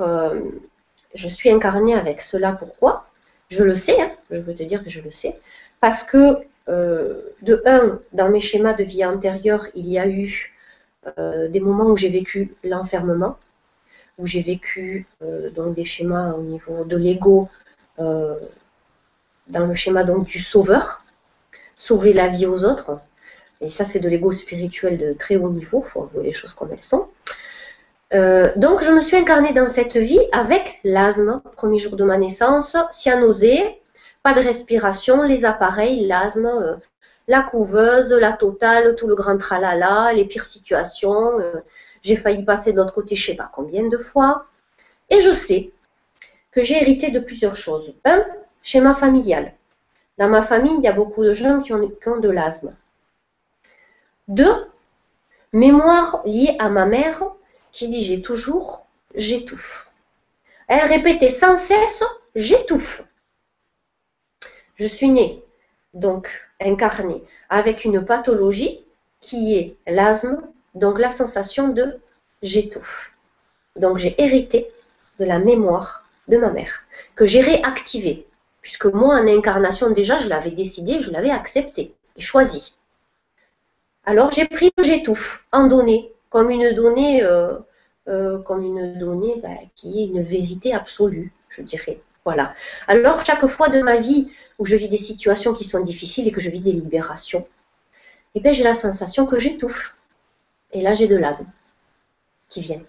je suis incarnée avec cela. Pourquoi? Je le sais, hein, je veux te dire que je le sais. parce que, de un, dans mes schémas de vie antérieurs, il y a eu des moments où j'ai vécu l'enfermement, où j'ai vécu donc des schémas au niveau de l'ego, dans le schéma donc du sauveur, sauver la vie aux autres. Et ça, c'est de l'ego spirituel de très haut niveau, il faut avouer les choses comme elles sont. Euh, donc, je me suis incarnée dans cette vie avec l'asthme, premier jour de ma naissance, cyanosée, pas de respiration, les appareils, l'asthme, euh, la couveuse, la totale, tout le grand tralala, les pires situations. Euh, j'ai failli passer de l'autre côté, je sais pas combien de fois. Et je sais que j'ai hérité de plusieurs choses. Un, schéma familial. Dans ma famille, il y a beaucoup de gens qui ont, de l'asthme. Deux, mémoire liée à ma mère qui dit j'ai toujours, j'étouffe. Elle répétait sans cesse j'étouffe. Je suis née, donc incarnée, avec une pathologie qui est l'asthme, donc la sensation de j'étouffe. Donc j'ai hérité de la mémoire de ma mère, que j'ai réactivée puisque moi, en incarnation, déjà, je l'avais décidé, je l'avais accepté et choisi. Alors, j'ai pris le j'étouffe en donnée, comme une donnée, euh, euh, comme une donnée bah, qui est une vérité absolue, je dirais. Voilà. Alors, chaque fois de ma vie où je vis des situations qui sont difficiles et que je vis des libérations, eh bien, j'ai la sensation que j'étouffe. Et là, j'ai de l'asthme qui vient,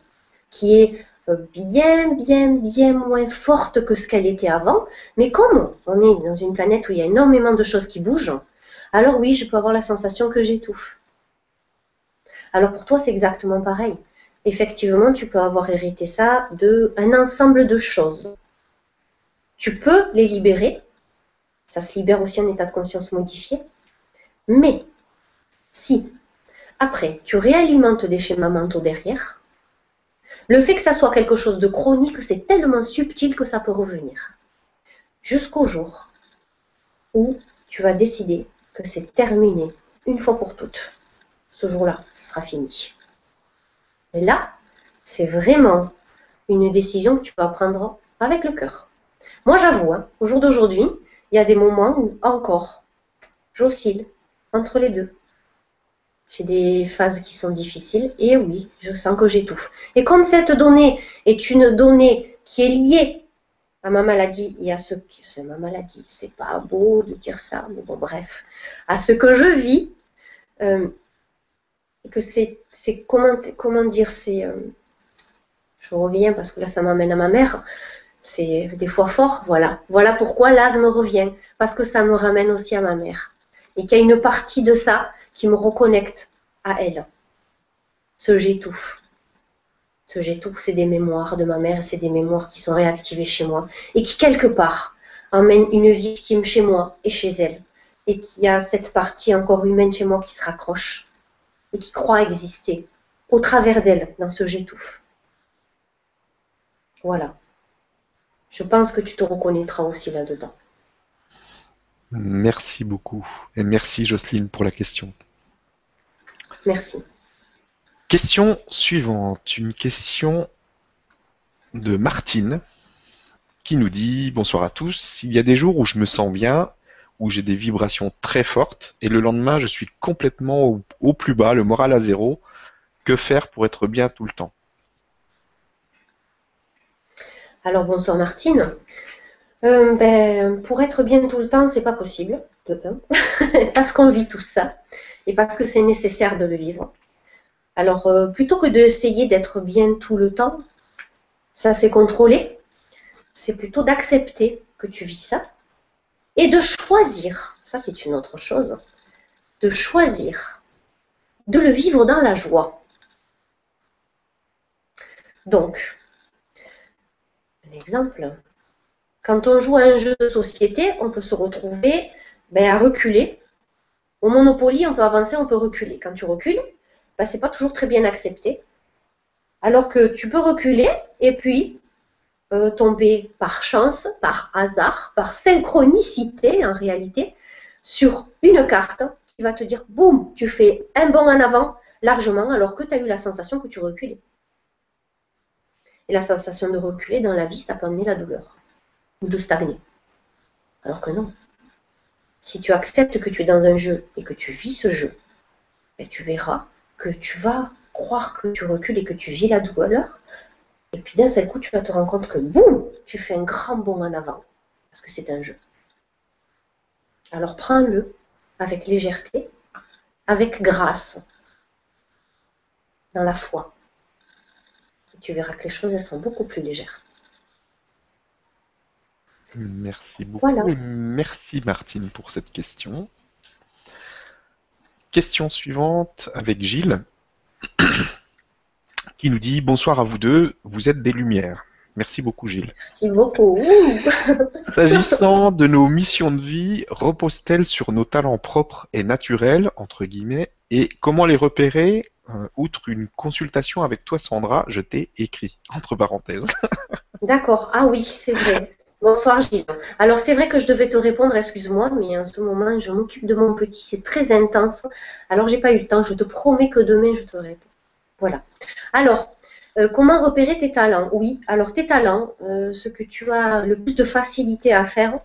qui est euh, bien, bien, bien moins forte que ce qu'elle était avant. Mais comme on est dans une planète où il y a énormément de choses qui bougent, alors oui, je peux avoir la sensation que j'étouffe. Alors pour toi, c'est exactement pareil. Effectivement, tu peux avoir hérité ça d'un ensemble de choses. Tu peux les libérer. Ça se libère aussi en état de conscience modifié. Mais si, après, tu réalimentes des schémas mentaux derrière, le fait que ça soit quelque chose de chronique, c'est tellement subtil que ça peut revenir. Jusqu'au jour où tu vas décider que c'est terminé une fois pour toutes. Ce jour-là, ça sera fini. Et là, c'est vraiment une décision que tu vas prendre avec le cœur. Moi, j'avoue, hein, au jour d'aujourd'hui, il y a des moments où encore, j'oscille entre les deux. J'ai des phases qui sont difficiles et oui, je sens que j'étouffe. Et comme cette donnée est une donnée qui est liée à ma maladie et à ce que c'est ma maladie, c'est pas beau de dire ça, mais bon bref, à ce que je vis, euh, et que c'est comment dire c'est euh, je reviens parce que là ça m'amène à ma mère c'est des fois fort voilà voilà pourquoi l'asthme revient parce que ça me ramène aussi à ma mère et qu'il y a une partie de ça qui me reconnecte à elle. Ce j'étouffe. Ce j'étouffe, c'est des mémoires de ma mère, c'est des mémoires qui sont réactivées chez moi et qui, quelque part, emmènent une victime chez moi et chez elle. Et qui a cette partie encore humaine chez moi qui se raccroche et qui croit exister au travers d'elle dans ce j'étouffe. Voilà. Je pense que tu te reconnaîtras aussi là-dedans. Merci beaucoup. Et merci Jocelyne pour la question. Merci. Question suivante. Une question de Martine qui nous dit Bonsoir à tous. Il y a des jours où je me sens bien, où j'ai des vibrations très fortes, et le lendemain je suis complètement au, au plus bas, le moral à zéro. Que faire pour être bien tout le temps? Alors bonsoir Martine. Euh, ben, pour être bien tout le temps, c'est pas possible, de parce qu'on vit tout ça et parce que c'est nécessaire de le vivre. Alors, euh, plutôt que d'essayer d'être bien tout le temps, ça c'est contrôlé, c'est plutôt d'accepter que tu vis ça et de choisir, ça c'est une autre chose, de choisir de le vivre dans la joie. Donc, un exemple, quand on joue à un jeu de société, on peut se retrouver ben, à reculer. Au Monopoly, on peut avancer, on peut reculer. Quand tu recules, ben, ce n'est pas toujours très bien accepté. Alors que tu peux reculer et puis euh, tomber par chance, par hasard, par synchronicité en réalité, sur une carte qui va te dire, boum, tu fais un bond en avant largement alors que tu as eu la sensation que tu reculais. Et la sensation de reculer dans la vie, ça peut amener la douleur de stagner. Alors que non. si tu acceptes que tu es dans un jeu et que tu vis ce jeu, ben, tu verras que tu vas croire que tu recules et que tu vis la douleur. Et puis d'un seul coup, tu vas te rendre compte que boum, tu fais un grand bond en avant. Parce que c'est un jeu. Alors prends-le avec légèreté, avec grâce, dans la foi. Et tu verras que les choses, elles sont beaucoup plus légères. Merci beaucoup. merci Martine pour cette question. Question suivante avec Gilles qui nous dit bonsoir à vous deux, vous êtes des lumières. Merci beaucoup Gilles. Merci beaucoup. S'agissant de nos missions de vie, reposent-elles sur nos talents propres et naturels, entre guillemets, et comment les repérer? Euh, outre une consultation avec toi Sandra, je t'ai écrit, entre parenthèses. D'accord, ah oui, c'est vrai. Bonsoir Gilles. Alors c'est vrai que je devais te répondre, excuse-moi, mais en ce moment je m'occupe de mon petit, c'est très intense. Alors j'ai pas eu le temps, je te promets que demain je te réponds. Voilà. Alors, euh, comment repérer tes talents? Oui, alors tes talents, euh, ce que tu as le plus de facilité à faire,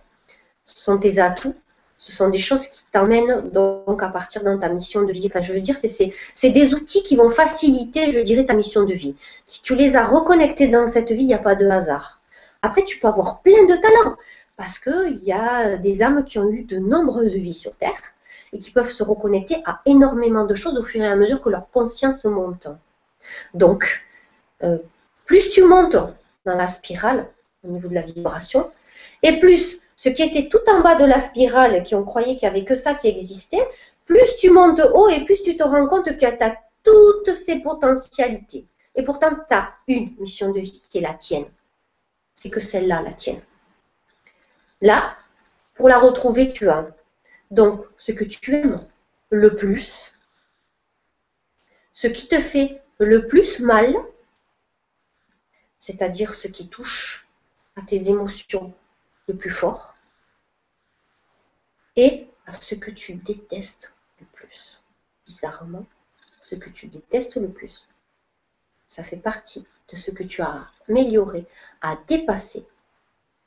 ce sont tes atouts. Ce sont des choses qui t'emmènent donc à partir dans ta mission de vie. Enfin, je veux dire, c'est des outils qui vont faciliter, je dirais, ta mission de vie. Si tu les as reconnectés dans cette vie, il n'y a pas de hasard. Après, tu peux avoir plein de talents parce qu'il y a des âmes qui ont eu de nombreuses vies sur Terre et qui peuvent se reconnecter à énormément de choses au fur et à mesure que leur conscience monte. Donc, euh, plus tu montes dans la spirale au niveau de la vibration, et plus ce qui était tout en bas de la spirale, qui ont croyait qu'il n'y avait que ça qui existait, plus tu montes haut et plus tu te rends compte que tu as toutes ces potentialités. Et pourtant, tu as une mission de vie qui est la tienne c'est que celle-là, la tienne. Là, pour la retrouver, tu as donc ce que tu aimes le plus, ce qui te fait le plus mal, c'est-à-dire ce qui touche à tes émotions le plus fort, et à ce que tu détestes le plus. Bizarrement, ce que tu détestes le plus. Ça fait partie de ce que tu as amélioré, à dépasser.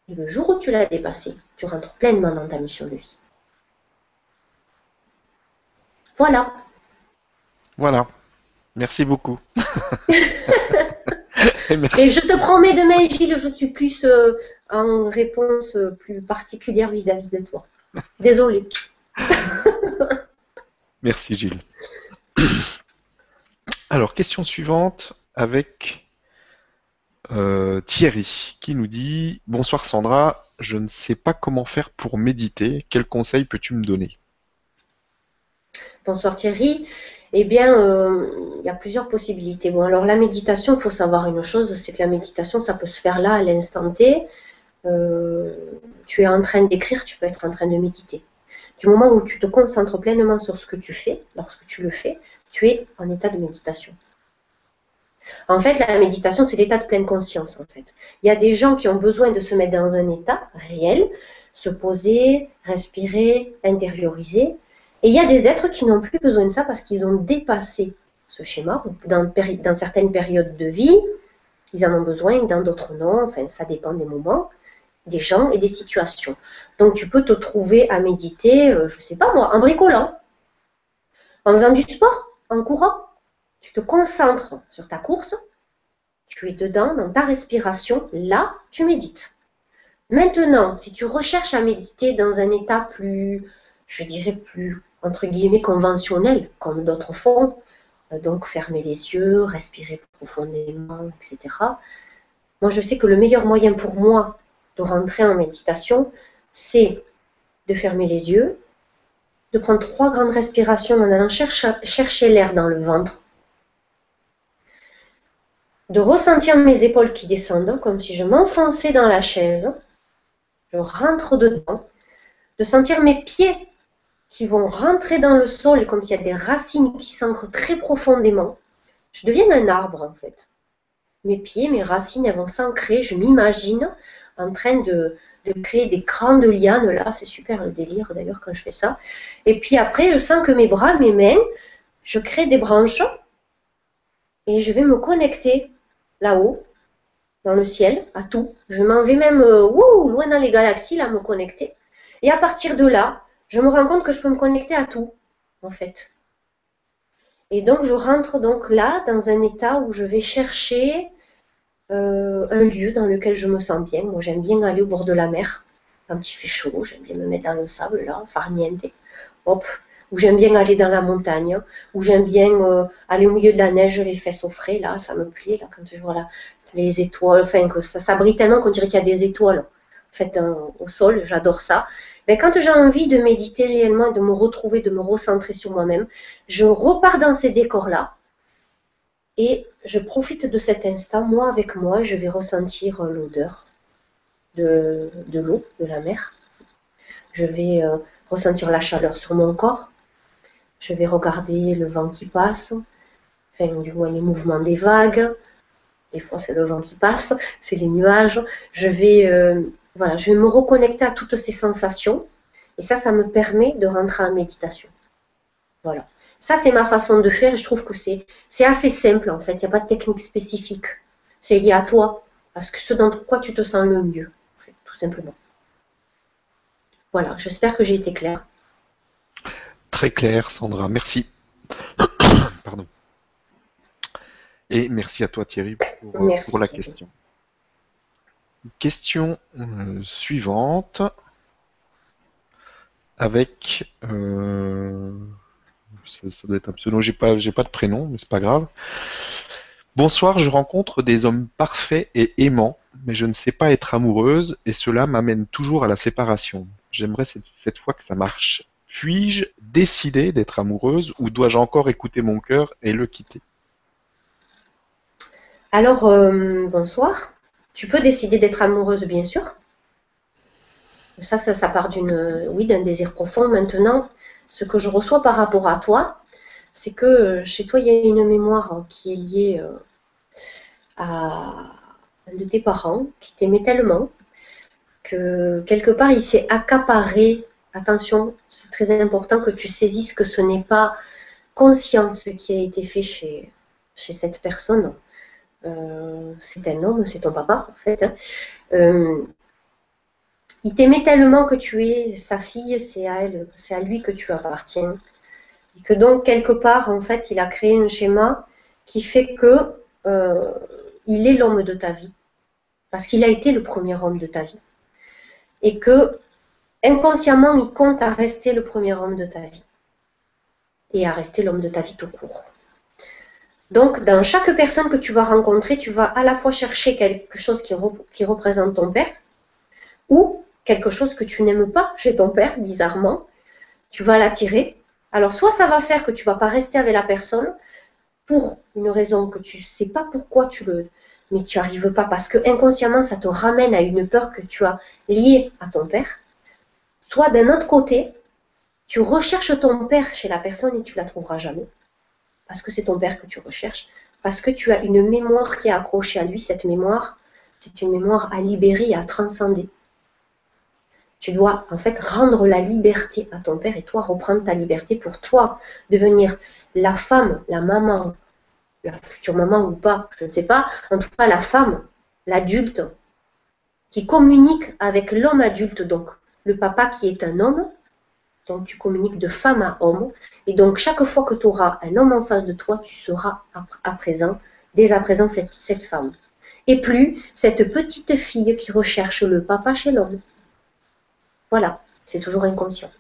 Et le jour où tu l'as dépassé, tu rentres pleinement dans ta mission de vie. Voilà. Voilà. Merci beaucoup. Et, je te promets demain, Gilles, je suis plus euh, en réponse euh, plus particulière vis-à-vis de toi. Désolée. Merci, Gilles. Alors, question suivante avec euh, Thierry qui nous dit Bonsoir Sandra, je ne sais pas comment faire pour méditer. Quel conseil peux-tu me donner? Bonsoir Thierry. Eh bien, euh, il y a plusieurs possibilités. Bon, alors la méditation, il faut savoir une chose c'est que la méditation, ça peut se faire là, à l'instant T. Euh, tu es en train d'écrire, tu peux être en train de méditer. Du moment où tu te concentres pleinement sur ce que tu fais, lorsque tu le fais, tu es en état de méditation. En fait, la méditation, c'est l'état de pleine conscience, en fait. Il y a des gens qui ont besoin de se mettre dans un état réel, se poser, respirer, intérioriser. Et il y a des êtres qui n'ont plus besoin de ça parce qu'ils ont dépassé ce schéma. Dans, dans certaines périodes de vie, ils en ont besoin, dans d'autres non. Enfin, ça dépend des moments, des gens et des situations. Donc, tu peux te trouver à méditer, euh, je ne sais pas moi, en bricolant, en faisant du sport, en courant, tu te concentres sur ta course, tu es dedans, dans ta respiration, là, tu médites. Maintenant, si tu recherches à méditer dans un état plus, je dirais plus, entre guillemets, conventionnel, comme d'autres font, euh, donc fermer les yeux, respirer profondément, etc. Moi, je sais que le meilleur moyen pour moi de rentrer en méditation, c'est de fermer les yeux, de prendre trois grandes respirations en allant chercher l'air dans le ventre, de ressentir mes épaules qui descendent, comme si je m'enfonçais dans la chaise. Je rentre dedans. De sentir mes pieds qui vont rentrer dans le sol, comme s'il y a des racines qui s'ancrent très profondément. Je deviens un arbre, en fait. Mes pieds, mes racines, elles vont s'ancrer. Je m'imagine en train de, de créer des grandes lianes. Là, c'est super le délire, d'ailleurs, quand je fais ça. Et puis après, je sens que mes bras, mes mains, je crée des branches et je vais me connecter là-haut, dans le ciel, à tout. Je m'en vais même euh, loin dans les galaxies, là, me connecter. Et à partir de là, je me rends compte que je peux me connecter à tout, en fait. Et donc, je rentre donc là dans un état où je vais chercher euh, un lieu dans lequel je me sens bien. Moi, j'aime bien aller au bord de la mer quand il fait chaud. J'aime bien me mettre dans le sable, là, farniente. Hop. Ou j'aime bien aller dans la montagne. Ou j'aime bien euh, aller au milieu de la neige, les fesses au frais, là. Ça me plaît, là, quand je vois là, les étoiles. Enfin, que ça, ça brille tellement qu'on dirait qu'il y a des étoiles fait au sol, j'adore ça. Mais quand j'ai envie de méditer réellement, de me retrouver, de me recentrer sur moi-même, je repars dans ces décors-là et je profite de cet instant, moi avec moi, je vais ressentir l'odeur de, l'eau, de la mer. Je vais euh, ressentir la chaleur sur mon corps. Je vais regarder le vent qui passe, enfin du moins les mouvements des vagues. Des fois c'est le vent qui passe, c'est les nuages. Je vais euh, voilà, je vais me reconnecter à toutes ces sensations. Et ça, ça me permet de rentrer en méditation. Voilà. Ça, c'est ma façon de faire et je trouve que c'est assez simple en fait. Il n'y a pas de technique spécifique. C'est lié à toi, parce que ce dans quoi tu te sens le mieux, en fait, tout simplement. Voilà, j'espère que j'ai été claire. Très clair, Sandra. Merci. Pardon. Et merci à toi, Thierry, pour, pour la question. Question euh, suivante avec euh, ça, doit être un pseudo. J'ai pas j'ai pas de prénom, mais c'est pas grave. Bonsoir, je rencontre des hommes parfaits et aimants, mais je ne sais pas être amoureuse et cela m'amène toujours à la séparation. J'aimerais cette, fois que ça marche. Puis-je décider d'être amoureuse ou dois-je encore écouter mon cœur et le quitter? Alors, euh, bonsoir. Tu peux décider d'être amoureuse, bien sûr. Ça, ça, part d'une, oui, d'un désir profond. Maintenant, ce que je reçois par rapport à toi, c'est que chez toi, il y a une mémoire qui est liée euh, à un de tes parents qui t'aimait tellement que quelque part, il s'est accaparé. Attention, c'est très important que tu saisisses que ce n'est pas conscient ce qui a été fait chez, chez cette personne. Euh, c'est un homme, c'est ton papa en fait. Hein. Euh, il t'aimait tellement que tu es sa fille, c'est à lui que tu appartiens. Et que donc quelque part en fait, il a créé un schéma qui fait que euh, il est l'homme de ta vie, parce qu'il a été le premier homme de ta vie, et que inconsciemment il compte à rester le premier homme de ta vie et à rester l'homme de ta vie tout court. Donc, dans chaque personne que tu vas rencontrer, tu vas à la fois chercher quelque chose qui, représente ton père ou quelque chose que tu n'aimes pas chez ton père, bizarrement. Tu vas l'attirer. Alors, soit ça va faire que tu vas pas rester avec la personne pour une raison que tu ne sais pas pourquoi tu le. Mais tu arrives pas parce que inconsciemment, ça te ramène à une peur que tu as liée à ton père. Soit d'un autre côté, tu recherches ton père chez la personne et tu la trouveras jamais. Parce que c'est ton père que tu recherches, parce que tu as une mémoire qui est accrochée à lui. Cette mémoire, c'est une mémoire à libérer à transcender. Tu dois en fait rendre la liberté à ton père et toi reprendre ta liberté pour toi. Devenir la femme, la maman, la future maman ou pas, je ne sais pas, en tout cas la femme, l'adulte, qui communique avec l'homme adulte, donc le papa qui est un homme, donc tu communiques de femme à homme. Et donc chaque fois que tu auras un homme en face de toi, tu seras à, présent, dès à présent, cette, cette femme. Et plus cette petite fille qui recherche le papa chez l'homme. Voilà, c'est toujours inconscient.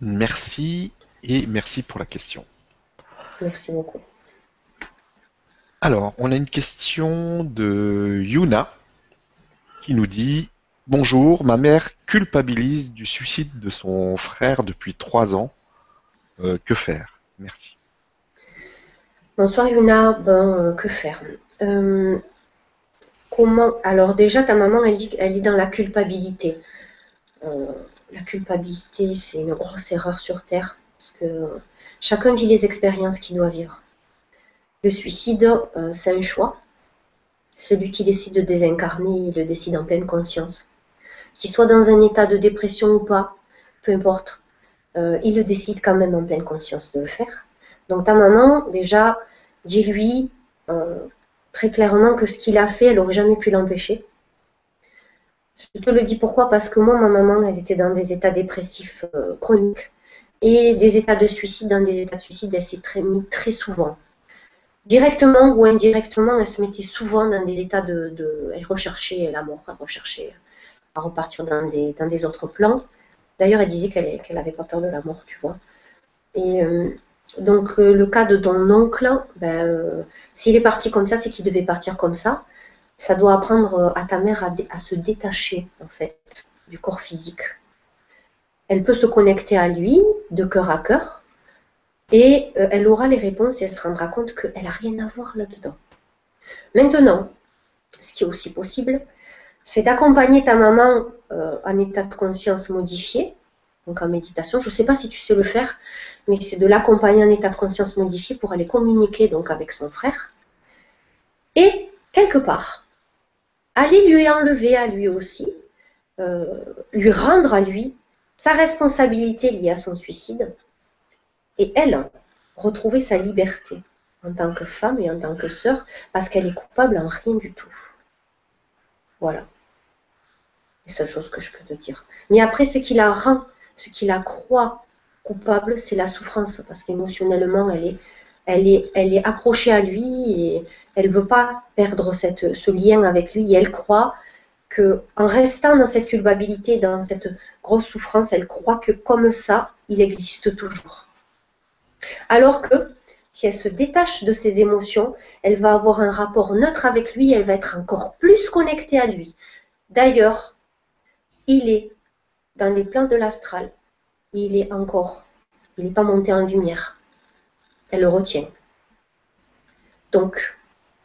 Merci et merci pour la question. Merci beaucoup. Alors, on a une question de Yuna qui nous dit Bonjour, ma mère culpabilise du suicide de son frère depuis trois ans. Euh, que faire? Merci. Bonsoir Yuna, bon, euh, que faire? Euh, Comment Alors déjà, ta maman, elle dit qu'elle est dans la culpabilité. la culpabilité, c'est une grosse erreur sur Terre, parce que chacun vit les expériences qu'il doit vivre. Le suicide, c'est un choix. Celui qui décide de désincarner, il le décide en pleine conscience qu'il soit dans un état de dépression ou pas, peu importe, euh, il le décide quand même en pleine conscience de le faire. Donc ta maman, déjà, dis-lui euh, très clairement que ce qu'il a fait, elle n'aurait jamais pu l'empêcher. Je te le dis pourquoi Parce que moi, ma maman, elle était dans des états dépressifs euh, chroniques et des états de suicide. Dans des états de suicide, elle s'est très, mis très souvent. Directement ou indirectement, elle se mettait souvent dans des états de. elle recherchait la mort, elle recherchait à repartir dans des, dans des autres plans. D'ailleurs, elle disait qu'elle n'avait pas peur de la mort, tu vois. Et euh, donc, euh, le cas de ton oncle, ben, s'il est parti comme ça, c'est qu'il devait partir comme ça ça doit apprendre euh, à ta mère à, se détacher en fait du corps physique. Elle peut se connecter à lui de cœur à cœur et euh, elle aura les réponses et elle se rendra compte qu'elle n'a rien à voir là-dedans. Maintenant, ce qui est aussi possible, c'est d'accompagner ta maman euh, en état de conscience modifié, donc en méditation. Je ne sais pas si tu sais le faire, mais c'est de l'accompagner en état de conscience modifié pour aller communiquer donc avec son frère. Et quelque part, Allez lui enlever à lui aussi, euh, lui rendre à lui sa responsabilité liée à son suicide, et elle, retrouver sa liberté en tant que femme et en tant que sœur, parce qu'elle est coupable en rien du tout. Voilà. C'est la seule chose que je peux te dire. Mais après, ce qui la rend, ce qui la croit coupable, c'est la souffrance, parce qu'émotionnellement, elle est, elle est, elle est accrochée à lui et elle veut pas perdre cette, ce lien avec lui. Et elle croit que, en restant dans cette culpabilité, dans cette grosse souffrance, elle croit que comme ça, il existe toujours. Alors que si elle se détache de ses émotions, elle va avoir un rapport neutre avec lui, elle va être encore plus connectée à lui. D'ailleurs, il est dans les plans de l'astral. Il est encore, il n'est pas monté en lumière elle le retient. Donc,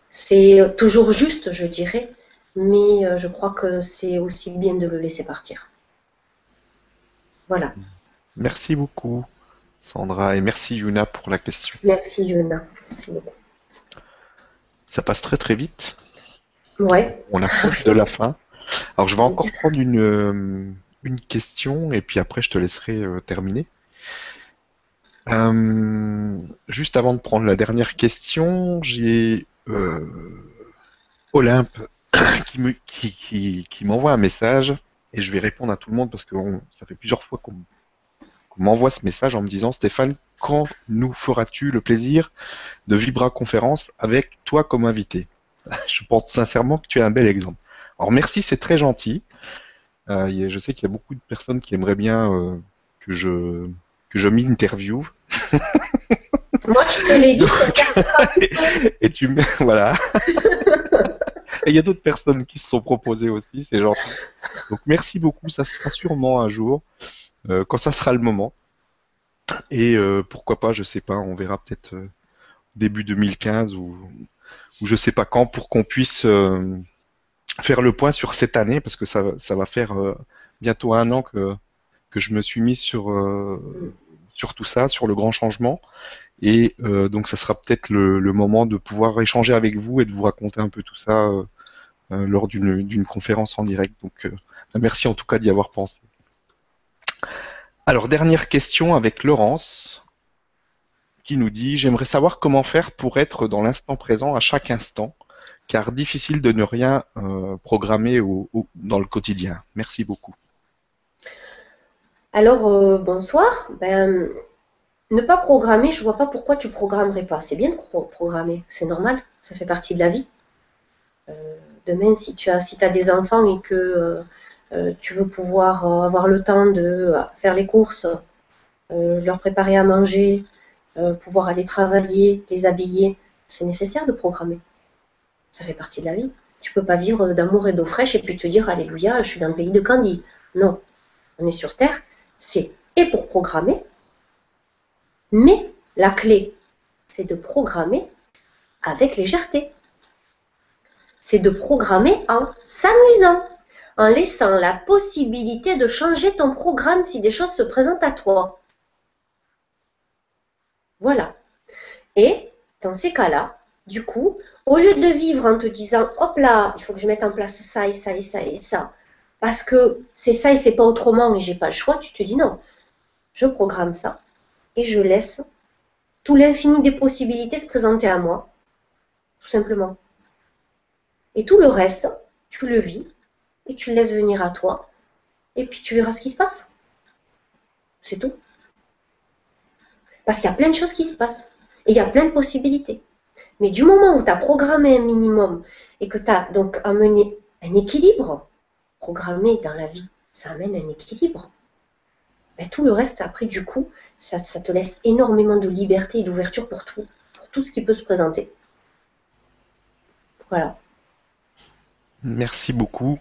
c'est toujours juste, je dirais, mais euh, je crois que c'est aussi bien de le laisser partir. Voilà. Merci beaucoup, Sandra, et merci Yuna pour la question. Merci Yuna, merci beaucoup. Ça passe très très vite. Ouais. On approche de la fin. Alors je vais encore prendre une, euh, une question et puis après je te laisserai euh, terminer. Euh, juste avant de prendre la dernière question, j'ai euh, Olympe qui, me, qui, qui, m'envoie un message et je vais répondre à tout le monde parce que ça fait plusieurs fois qu'on m'envoie ce message en me disant Stéphane, quand nous feras-tu le plaisir de Vibra Conférence avec toi comme invité? Je pense sincèrement que tu es un bel exemple. Alors merci, c'est très gentil. Euh, je sais qu'il y a beaucoup de personnes qui aimeraient bien euh, que je que je m'interviewe. Moi, je te l'ai dit. et, tu me... voilà. et il y a d'autres personnes qui se sont proposées aussi, c'est gentil. Donc merci beaucoup, ça sera sûrement un jour, euh, quand ça sera le moment. Et pourquoi pas, je sais pas, on verra peut-être début 2015 ou, ou je sais pas quand pour qu'on puisse faire le point sur cette année parce que ça, ça va faire bientôt un an que que je me suis mis sur euh, sur tout ça, sur le grand changement. Et euh, donc, ça sera peut-être le, moment de pouvoir échanger avec vous et de vous raconter un peu tout ça euh, lors d'une conférence en direct. Donc, merci en tout cas d'y avoir pensé. Alors, dernière question avec Laurence qui nous dit J'aimerais savoir comment faire pour être dans l'instant présent à chaque instant, car difficile de ne rien programmer dans le quotidien. Merci beaucoup. Alors, euh, bonsoir. Ben, ne pas programmer, je vois pas pourquoi tu programmerais pas. C'est bien de programmer, c'est normal, ça fait partie de la vie. Euh, demain, si tu as, si as des enfants et que euh, tu veux pouvoir avoir le temps de faire les courses, leur préparer à manger, pouvoir aller travailler, les habiller, c'est nécessaire de programmer. Ça fait partie de la vie. Tu peux pas vivre d'amour et d'eau fraîche et puis te dire Alléluia, je suis dans le pays de Candy. Non, on est sur Terre c'est et pour programmer, mais la clé, c'est de programmer avec légèreté. C'est de programmer en s'amusant, en laissant la possibilité de changer ton programme si des choses se présentent à toi. Voilà. Et dans ces cas-là, du coup, au lieu de vivre en te disant, hop là, il faut que je mette en place ça et ça et ça et ça, parce que c'est ça et c'est pas autrement et j'ai pas le choix, tu te dis non. Je programme ça et je laisse tout l'infini des possibilités se présenter à moi, tout simplement. Et tout le reste, tu le vis et tu le laisses venir à toi. Et puis tu verras ce qui se passe. C'est tout. Parce qu'il y a plein de choses qui se passent. Et il y a plein de possibilités. Mais du moment où tu as programmé un minimum et que tu as donc amené un équilibre, programmé dans la vie, ça amène un équilibre. Ben, tout le reste, après, du coup, ça, te laisse énormément de liberté et d'ouverture pour tout, pour tout ce qui peut se présenter. Voilà. Merci beaucoup.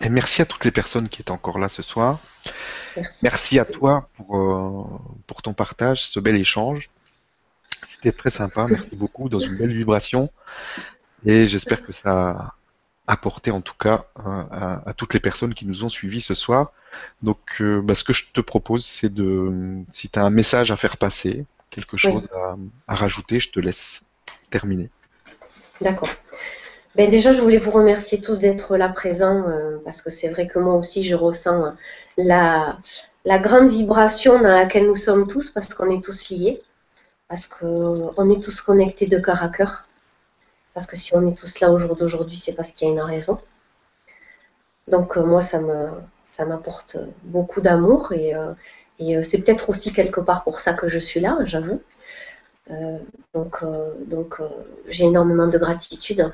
Et merci à toutes les personnes qui étaient encore là ce soir. Merci, à toi pour, euh, pour ton partage, ce bel échange. C'était très sympa, merci beaucoup, dans une belle vibration. Et j'espère que ça a apporté en tout cas à, toutes les personnes qui nous ont suivis ce soir. Donc euh, bah, ce que je te propose, c'est de, si tu as un message à faire passer, quelque chose à, rajouter, je te laisse terminer. D'accord. Ben déjà, je voulais vous remercier tous d'être là présents, euh, parce que c'est vrai que moi aussi, je ressens euh, la, la grande vibration dans laquelle nous sommes tous, parce qu'on est tous liés, parce qu'on est tous connectés de cœur à cœur. Parce que si on est tous là au jour d'aujourd'hui, c'est parce qu'il y a une raison. Donc euh, moi, ça me ça m'apporte beaucoup d'amour et, et c'est peut-être aussi quelque part pour ça que je suis là, j'avoue. donc donc j'ai énormément de gratitude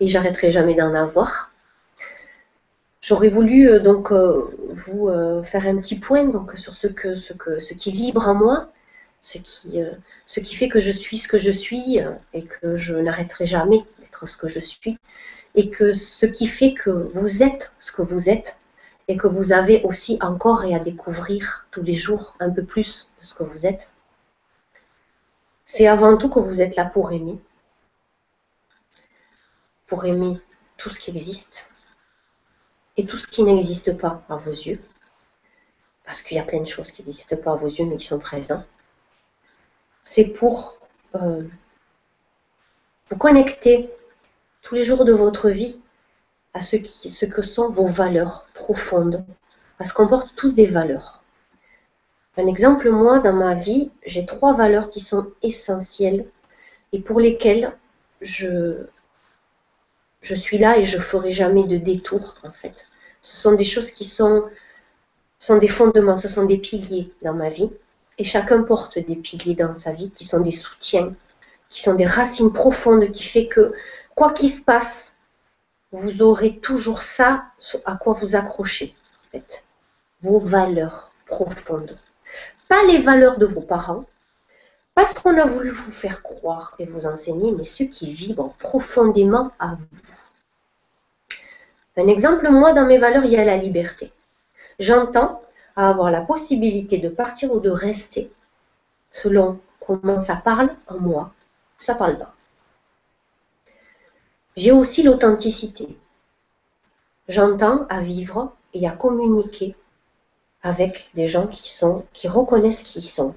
et j'arrêterai jamais d'en avoir. J'aurais voulu euh, donc euh, vous euh, faire un petit point donc sur ce que ce que ce qui vibre en moi, ce qui ce qui fait que je suis ce que je suis et que je n'arrêterai jamais d'être ce que je suis et que ce qui fait que vous êtes ce que vous êtes et que vous avez aussi encore et à découvrir tous les jours un peu plus de ce que vous êtes. C'est avant tout que vous êtes là pour aimer, pour aimer tout ce qui existe et tout ce qui n'existe pas à vos yeux, parce qu'il y a plein de choses qui n'existent pas à vos yeux mais qui sont présentes, c'est pour euh, vous connecter tous les jours de votre vie à ce, que sont vos valeurs profondes, parce qu'on porte tous des valeurs. Un exemple, moi, dans ma vie, j'ai trois valeurs qui sont essentielles et pour lesquelles je, suis là et je ferai jamais de détour en fait. Ce sont des choses qui sont, sont des fondements, ce sont des piliers dans ma vie. Et chacun porte des piliers dans sa vie qui sont des soutiens, qui sont des racines profondes qui fait que quoi qu'il se passe, vous aurez toujours ça à quoi vous accrocher en fait. Vos valeurs profondes. Pas les valeurs de vos parents, parce qu'on a voulu vous faire croire et vous enseigner, mais ceux qui vibrent profondément à vous. Un exemple, moi, dans mes valeurs, il y a la liberté. J'entends avoir la possibilité de partir ou de rester selon comment ça parle en moi, ça parle pas. J'ai aussi l'authenticité. J'entends à vivre et à communiquer avec des gens qui sont, qui reconnaissent qui sont.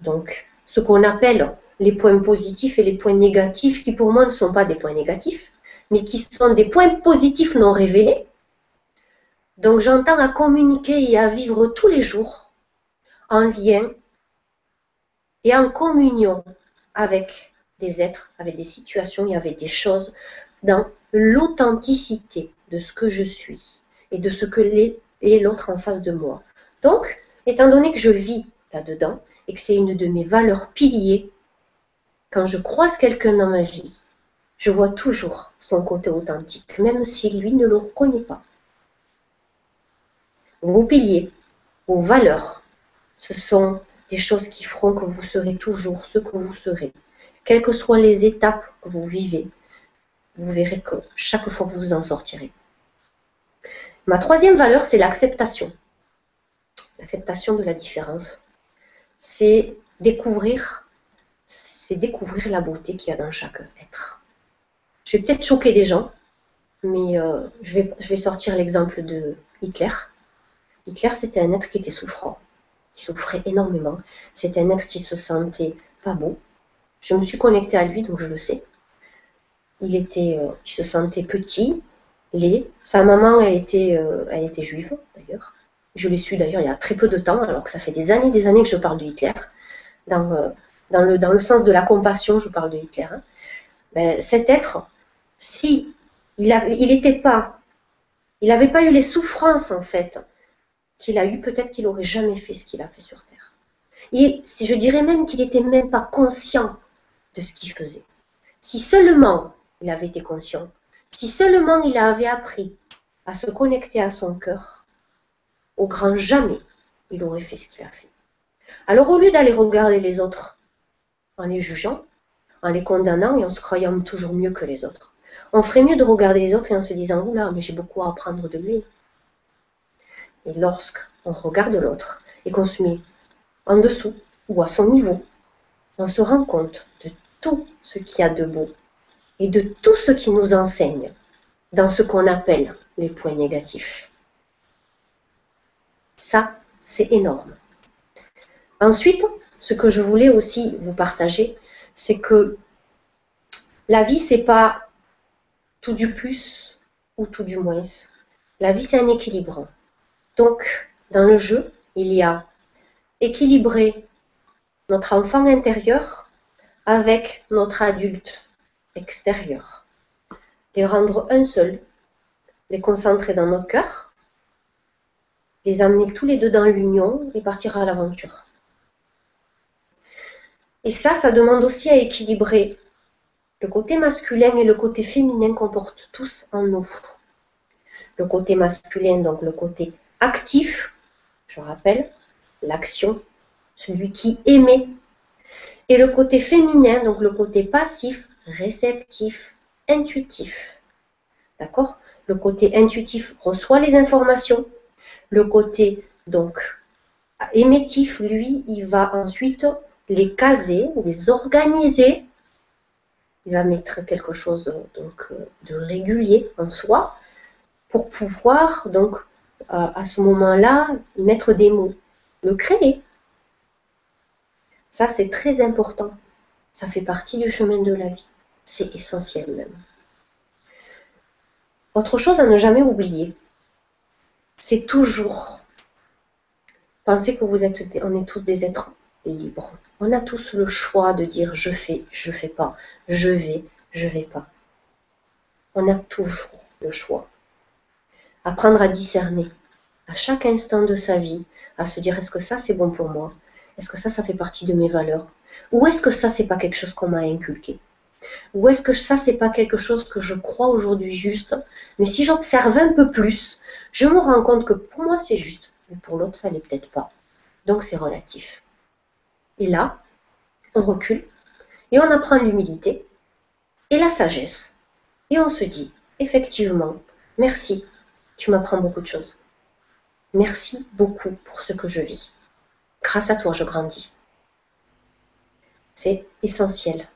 Donc, ce qu'on appelle les points positifs et les points négatifs, qui pour moi ne sont pas des points négatifs, mais qui sont des points positifs non révélés. Donc j'entends à communiquer et à vivre tous les jours en lien et en communion avec des êtres, avec des situations et avec des choses dans l'authenticité de ce que je suis et de ce que est l'autre en face de moi. Donc, étant donné que je vis là-dedans, et que c'est une de mes valeurs piliers, quand je croise quelqu'un dans ma vie, je vois toujours son côté authentique, même si lui ne le reconnaît pas. Vos piliers, vos valeurs, ce sont des choses qui feront que vous serez toujours ce que vous serez. Quelles que soient les étapes que vous vivez, vous verrez que chaque fois vous vous en sortirez. Ma troisième valeur, c'est l'acceptation. L'acceptation de la différence c'est découvrir, c'est découvrir la beauté qu'il y a dans chaque être. Je vais peut-être choquer des gens, mais euh, je, vais, je vais sortir l'exemple de Hitler. Hitler, c'était un être qui était souffrant, qui souffrait énormément. C'était un être qui se sentait pas beau. Je me suis connectée à lui, donc je le sais. Il était, euh, il se sentait petit, laid. Sa maman, elle était, euh, elle était juive d'ailleurs. Je l'ai su d'ailleurs il y a très peu de temps, alors que ça fait des années des années que je parle de Hitler. Dans, euh, le sens de la compassion, je parle de Hitler. Hein. Ben, cet être, si il n'était pas il n'avait pas eu les souffrances, en fait, qu'il a eues, peut-être qu'il n'aurait jamais fait ce qu'il a fait sur Terre. Et je dirais même qu'il n'était même pas conscient de ce qu'il faisait. Si seulement il avait été conscient, si seulement il avait appris à se connecter à son cœur, au grand jamais, il aurait fait ce qu'il a fait. Alors au lieu d'aller regarder les autres en les jugeant, en les condamnant et en se croyant toujours mieux que les autres, on ferait mieux de regarder les autres et en se disant Oula, mais j'ai beaucoup à apprendre de lui. Et lorsqu'on regarde l'autre et qu'on se met en dessous ou à son niveau, on se rend compte de tout ce qu'il y a de beau et de tout ce qui nous enseigne dans ce qu'on appelle les points négatifs. Ça, c'est énorme. Ensuite, ce que je voulais aussi vous partager, c'est que la vie, c'est pas tout du plus ou tout du moins. La vie, c'est un équilibre. Donc, dans le jeu, il y a équilibrer notre enfant intérieur avec notre adulte extérieur. Les rendre un seul, les concentrer dans notre cœur, les amener tous les deux dans l'union et partir à l'aventure. Et ça, ça demande aussi à équilibrer le côté masculin et le côté féminin qu'on porte tous en nous. Le côté masculin, donc le côté actif, je rappelle, l'action, celui qui aimait. Et le côté féminin, donc le côté passif, réceptif, intuitif. D'accord? Le côté intuitif reçoit les informations. Le côté, donc, émettif, lui, il va ensuite les caser, les organiser. Il va mettre quelque chose de régulier en soi pour pouvoir, donc, à ce moment-là, mettre des mots, le créer. Ça, c'est très important. Ça fait partie du chemin de la vie. C'est essentiel même. Autre chose à ne jamais oublier, c'est toujours penser que vous êtes, on est tous des êtres libres. On a tous le choix de dire je fais, je fais pas, je vais, je vais pas. On a toujours le choix. Apprendre à discerner à chaque instant de sa vie, à se dire est-ce que ça c'est bon pour moi? Est-ce que ça ça fait partie de mes valeurs? Ou est-ce que ça c'est pas quelque chose qu'on m'a inculqué? Ou est-ce que ça c'est pas quelque chose que je crois aujourd'hui juste? Mais si j'observe un peu plus, je me rends compte que pour moi c'est juste, mais pour l'autre ça n'est peut-être pas. Donc c'est relatif. Et là, on recule et on apprend l'humilité et la sagesse. Et on se dit, effectivement, merci, tu m'apprends beaucoup de choses. Merci beaucoup pour ce que je vis. Grâce à toi, je grandis. C'est essentiel.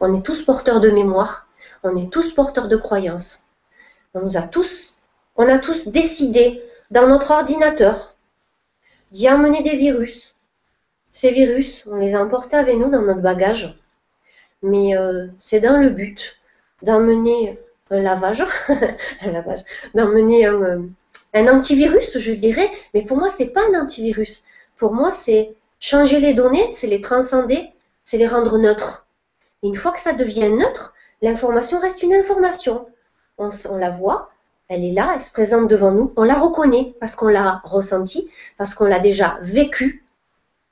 On est tous porteurs de mémoire, on est tous porteurs de croyances. On nous a tous, on a tous décidé dans notre ordinateur d'y emmener des virus, ces virus, on les a emportés avec nous dans notre bagage, mais euh, c'est dans le but d'emmener un lavage, un lavage, d'emmener euh, un, antivirus, je dirais, mais pour moi, c'est pas un antivirus. Pour moi, c'est changer les données, c'est les transcender, c'est les rendre neutres. une fois que ça devient neutre, l'information reste une information. On, on, la voit, elle est là, elle se présente devant nous, on la reconnaît parce qu'on l'a ressentie, parce qu'on l'a déjà vécue,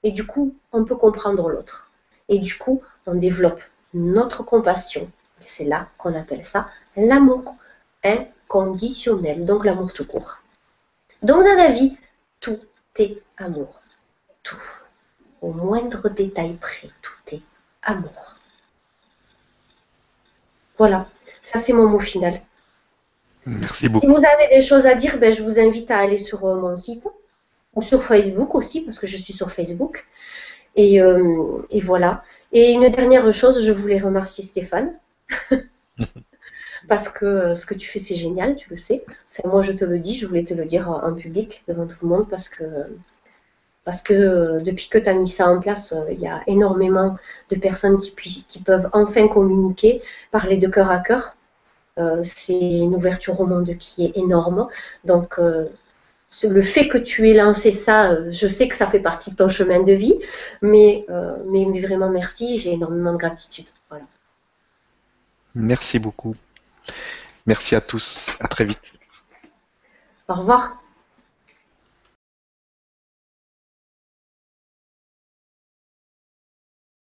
et du coup, on peut comprendre l'autre. Et du coup, on développe notre compassion. C'est là qu'on appelle ça l'amour inconditionnel, donc l'amour tout court. Donc dans la vie, tout est amour. Tout. Au moindre détail près, tout est amour. Voilà, ça c'est mon mot final. Merci beaucoup. Si vous avez des choses à dire, ben, je vous invite à aller sur euh, mon site ou sur Facebook aussi, parce que je suis sur Facebook. Euh, et, voilà. Et une dernière chose, je voulais remercier Stéphane. parce que euh, ce que tu fais, c'est génial, tu le sais. Enfin, moi, je te le dis, je voulais te le dire en public, devant tout le monde, parce que, parce que euh, depuis que tu as mis ça en place, il y a énormément de personnes qui, qui peuvent enfin communiquer, parler de cœur à cœur. c'est une ouverture au monde qui est énorme. Donc, le fait que tu aies lancé ça, euh, je sais que ça fait partie de ton chemin de vie, mais, euh, mais, vraiment merci, j'ai énormément de gratitude. Voilà. Merci beaucoup. Merci à tous, à très vite. Au revoir.